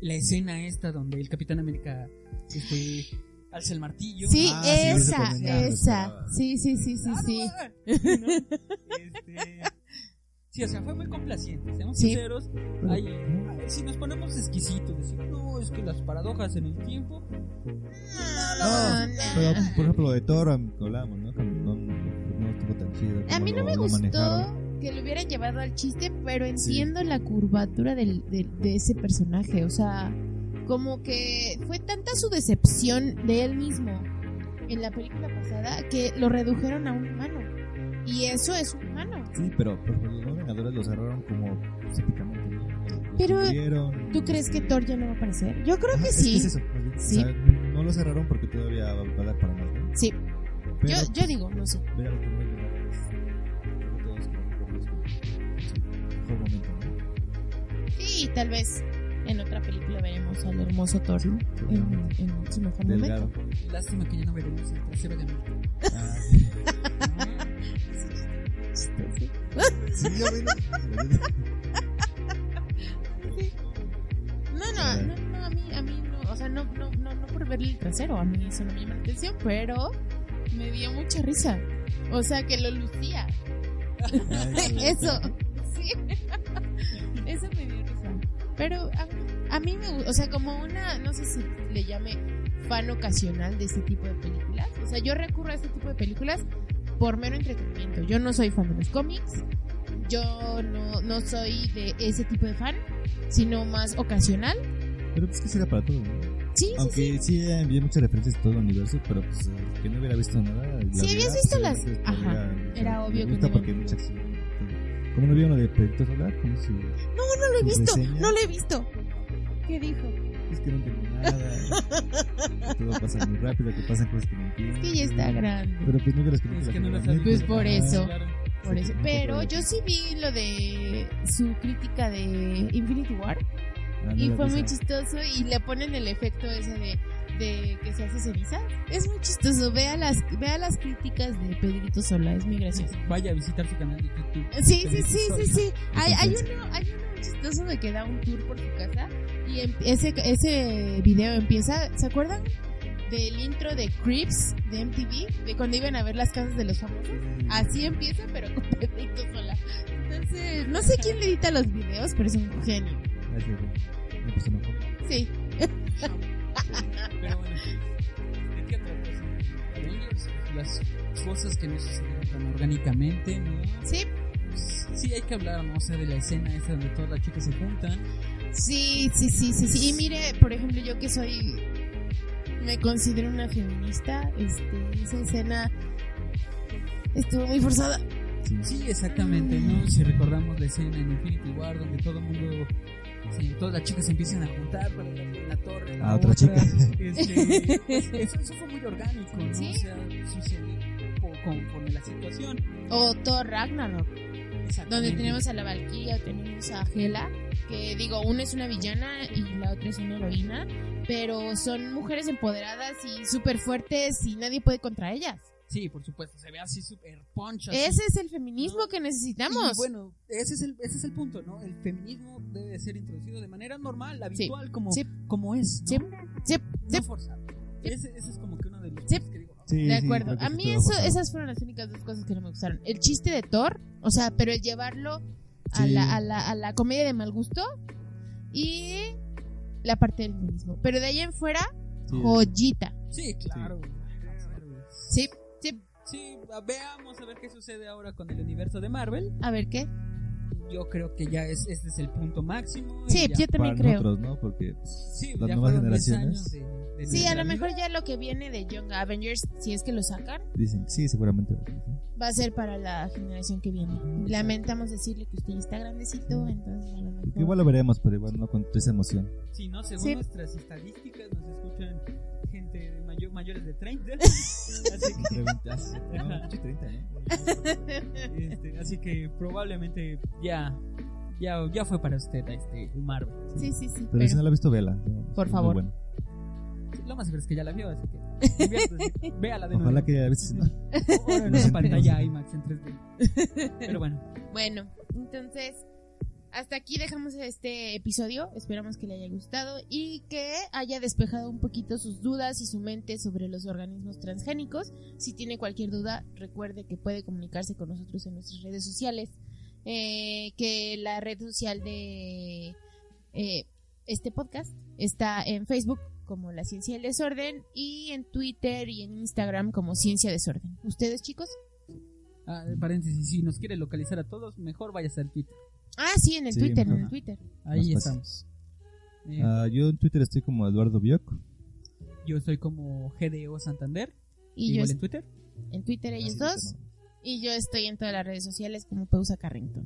la escena esta donde el Capitán América, este, alza el martillo. Sí, Ah, esa, esa. Sí, sí, sí, sí, ¡Ah, sí. no, ¿no? Este, sí, o sea, fue muy complaciente, seamos Sí. sinceros. Ay, ay, si nos ponemos exquisitos, decir, no, es que las paradojas en el tiempo. No, No, no, pero por ejemplo lo de que hablamos, ¿no? Que no, estuvo tan chido. A mí no lo- me gustó que lo hubieran llevado al chiste, pero entiendo la curvatura del, del- de ese personaje. O sea, como que fue tanta su decepción de él mismo en la película pasada que lo redujeron a un humano. Y eso es humano. Sí, pero ejemplo, los Vengadores los cerraron como pues. Los Pero, cubrieron. ¿Tú crees que Thor ya no va a aparecer? Yo creo Ajá, que es sí. es eso, bien. Sí. O sea, no lo cerraron porque todavía va a dar para más, ¿no? Sí, Pero, yo, yo digo, no sé. que momento, ¿no? Sí, tal vez en otra película veremos al hermoso Thor en, Seguramente. en su mejor Delgado. momento. Lástima que ya no veremos el trasero de. Ah, Sí. sí. No, no, no, no, a mí, a mí no, o sea, no, no, no, no por verle el trasero, a mí eso no me llama la atención, pero me dio mucha risa. O sea, que lo lucía. Ay. Eso, sí. Eso me dio risa. Pero a, a mí me gusta, o sea, como una, no sé si le llame fan ocasional de este tipo de películas. O sea, yo recurro a este tipo de películas por mero entretenimiento. Yo no soy fan de los cómics. Yo no, no soy de ese tipo de fan, sino más ocasional. Pero pues que será para todo, ¿no? Sí, sí, Aunque sí. sí, había muchas referencias de todo el universo, pero pues eh, que no hubiera visto nada. Sí, habías verdad, visto las- pues, ajá, era obvio que gusta no porque mucha acción. Como no vieron lo de Proyecto Solar, como su, No, no lo he visto, reseña, no lo he visto. ¿Qué dijo? Es que no entiendo nada. que todo pasa muy rápido, que pasan cosas que no entiendo. Que ya está grande. Pero pues no las Es que no las. Pues por eso. Por Sí, eso. Pero yo sí vi lo de su crítica de Infinity War Ah, no y fue muy chistoso y le ponen el efecto ese de, de que se hace ceniza. Es muy chistoso. Vea las, vea las críticas de Pedrito Sola, es muy gracioso. Vaya a visitar su canal de YouTube. Sí, sí, sí, sí, sí. Hay, hay confianza. uno, hay uno chistoso de que da un tour por su casa y em- ese, ese video empieza, ¿se acuerdan? Del intro de Creeps de MTV, de cuando iban a ver las casas de los famosos. Así empieza, pero con Pedrito Sola. Entonces, no sé quién le edita los videos, pero es un genio. Gracias, güey. Me puse enojo. Sí. Pero bueno, ¿de qué otra cosa? Avengers, las cosas que no sucedieron tan orgánicamente, ¿no? Sí, sí, hay que hablar, ¿no? O sea, de la escena esta donde todas las chicas se juntan. sí, sí, sí, sí, sí. Y mire, por ejemplo, yo que soy, me considero una feminista, este, esa escena estuvo muy forzada. Sí. Sí, exactamente, ¿no? Si recordamos la escena en Infinity War donde todo el mundo, sí, todas las chicas se empiezan a juntar para darle la torre A otra chica. Este, pues, eso, eso fue muy orgánico, ¿no? Sí. O sea, sucedió conforme la situación. O Thor Ragnarok. Donde tenemos a la Valkyria, tenemos a Hela, que digo, una es una villana y la otra es una heroína, pero son mujeres empoderadas y súper fuertes y nadie puede contra ellas. Sí, por supuesto, se ve así súper poncho. así. Ese es el feminismo que necesitamos. Y bueno, ese es, el, ese es el punto, ¿no? El feminismo debe ser introducido de manera normal, habitual, como, sí. como es. ¿no? Sí, sí, No sí, forzado. Ese, ese es como que uno de los Sí. de acuerdo. A mí eso, esas fueron las únicas dos cosas que no me gustaron. El chiste de Thor, o sea, pero el llevarlo a, Sí. la, a, la, a la comedia de mal gusto y la parte del feminismo. Pero de ahí en fuera, Sí, joyita. Sí, claro. Sí, sí. Sí, veamos a ver qué sucede ahora con el universo de Marvel. A ver qué. Yo creo que ya es este es el punto máximo. Sí, yo también Para creo. nosotros, ¿no? Porque Sí, las ya nuevas fueron 10 generaciones- años de- de Sí, a lo mejor ya lo que viene de Young Avengers, si es que lo sacan, dicen, sí, seguramente. va a ser para la generación que viene. Lamentamos decirle que usted ya está grandecito, entonces a lo mejor... Que igual lo veremos, pero igual no con esa emoción. Sí, ¿no? Según Sí. nuestras estadísticas, nos escuchan gente de mayo- mayores de 30. así, que, Preguntas. Ajá. No, pinche 30, ¿eh? este, así que probablemente ya, ya, ya fue para usted este Marvel. Sí, sí, sí. Pero, pero- si no la ha visto, vela. Por Muy favor. bueno. Lo más seguro es que ya la vio, así que diviértese, véala de Ojalá nuevo. que ya la viste. ¿no? O en una pantalla IMAX en 3D. Pero bueno, Bueno, entonces, hasta aquí dejamos este episodio. Esperamos que le haya gustado y que haya despejado un poquito sus dudas y su mente sobre los organismos transgénicos. Si tiene cualquier duda, recuerde que puede comunicarse con nosotros en nuestras redes sociales. Eh, que la red social de eh, este podcast está en Facebook como La Ciencia del Desorden y en Twitter y en Instagram como Ciencia Desorden. ¿Ustedes, chicos? ah, paréntesis, si nos quiere localizar a todos, mejor váyase al Twitter. Ah, sí, en el Sí, Twitter, en el Twitter. Ahí estamos. Eh, Ah, yo en Twitter estoy como Eduardo Bioc. yo soy como GDO Santander, Y yo igual es- en Twitter. en Twitter ellos Así dos. Y yo estoy en todas las redes sociales como Pausa Carrington.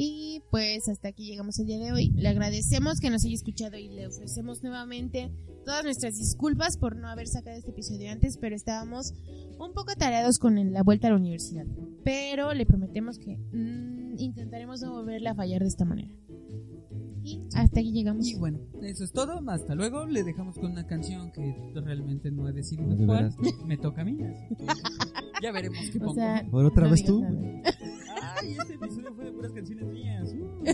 Y pues hasta aquí llegamos el día de hoy. Le agradecemos que nos haya escuchado y le ofrecemos nuevamente todas nuestras disculpas por no haber sacado este episodio antes, pero estábamos un poco tareados con la vuelta a la universidad. Pero le prometemos que mm, intentaremos no volverle a fallar de esta manera. Y hasta aquí llegamos. Y bueno, eso es todo. Hasta luego. Le dejamos con una canción que realmente no he decidido de cuál. Me toca a mí. ya veremos qué O pongo. sea, Ahora otra no vez tú. Ay, este episodio fue de puras canciones mías. Uh,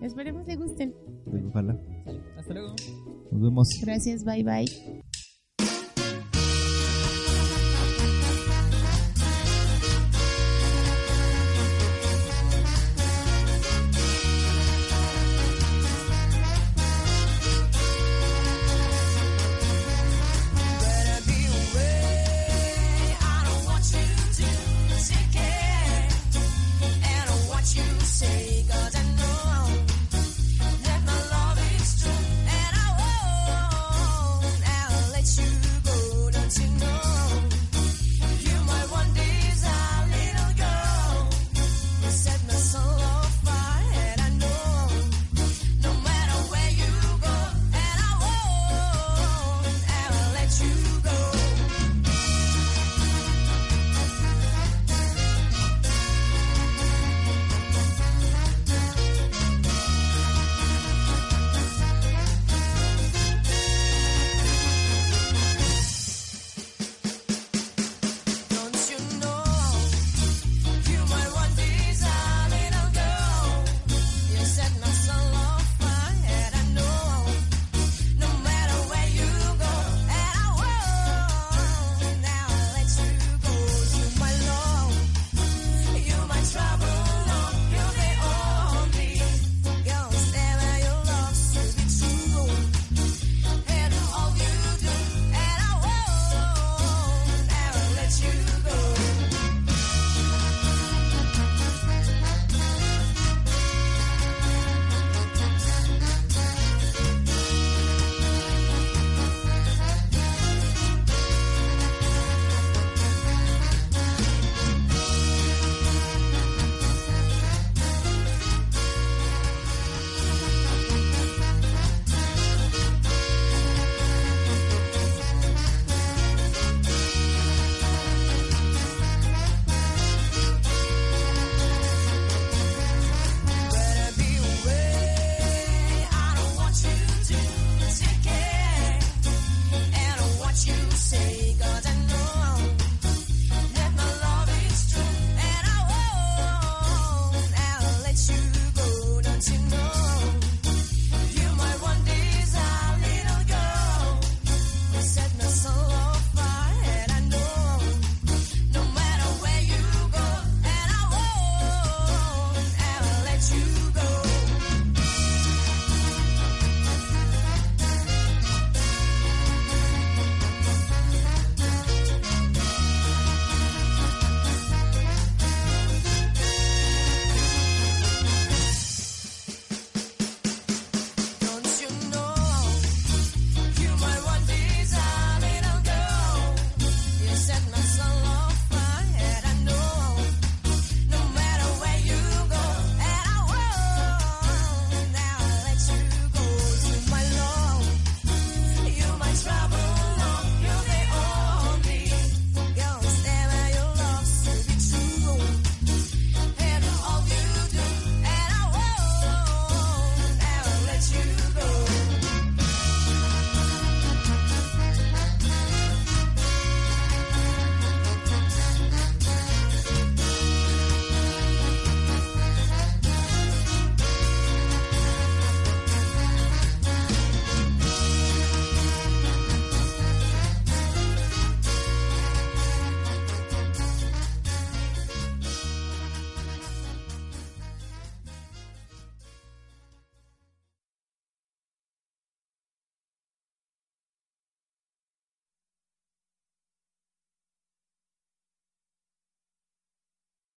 Esperemos le gusten. Ojalá. Hasta luego. Nos vemos. Gracias, bye bye.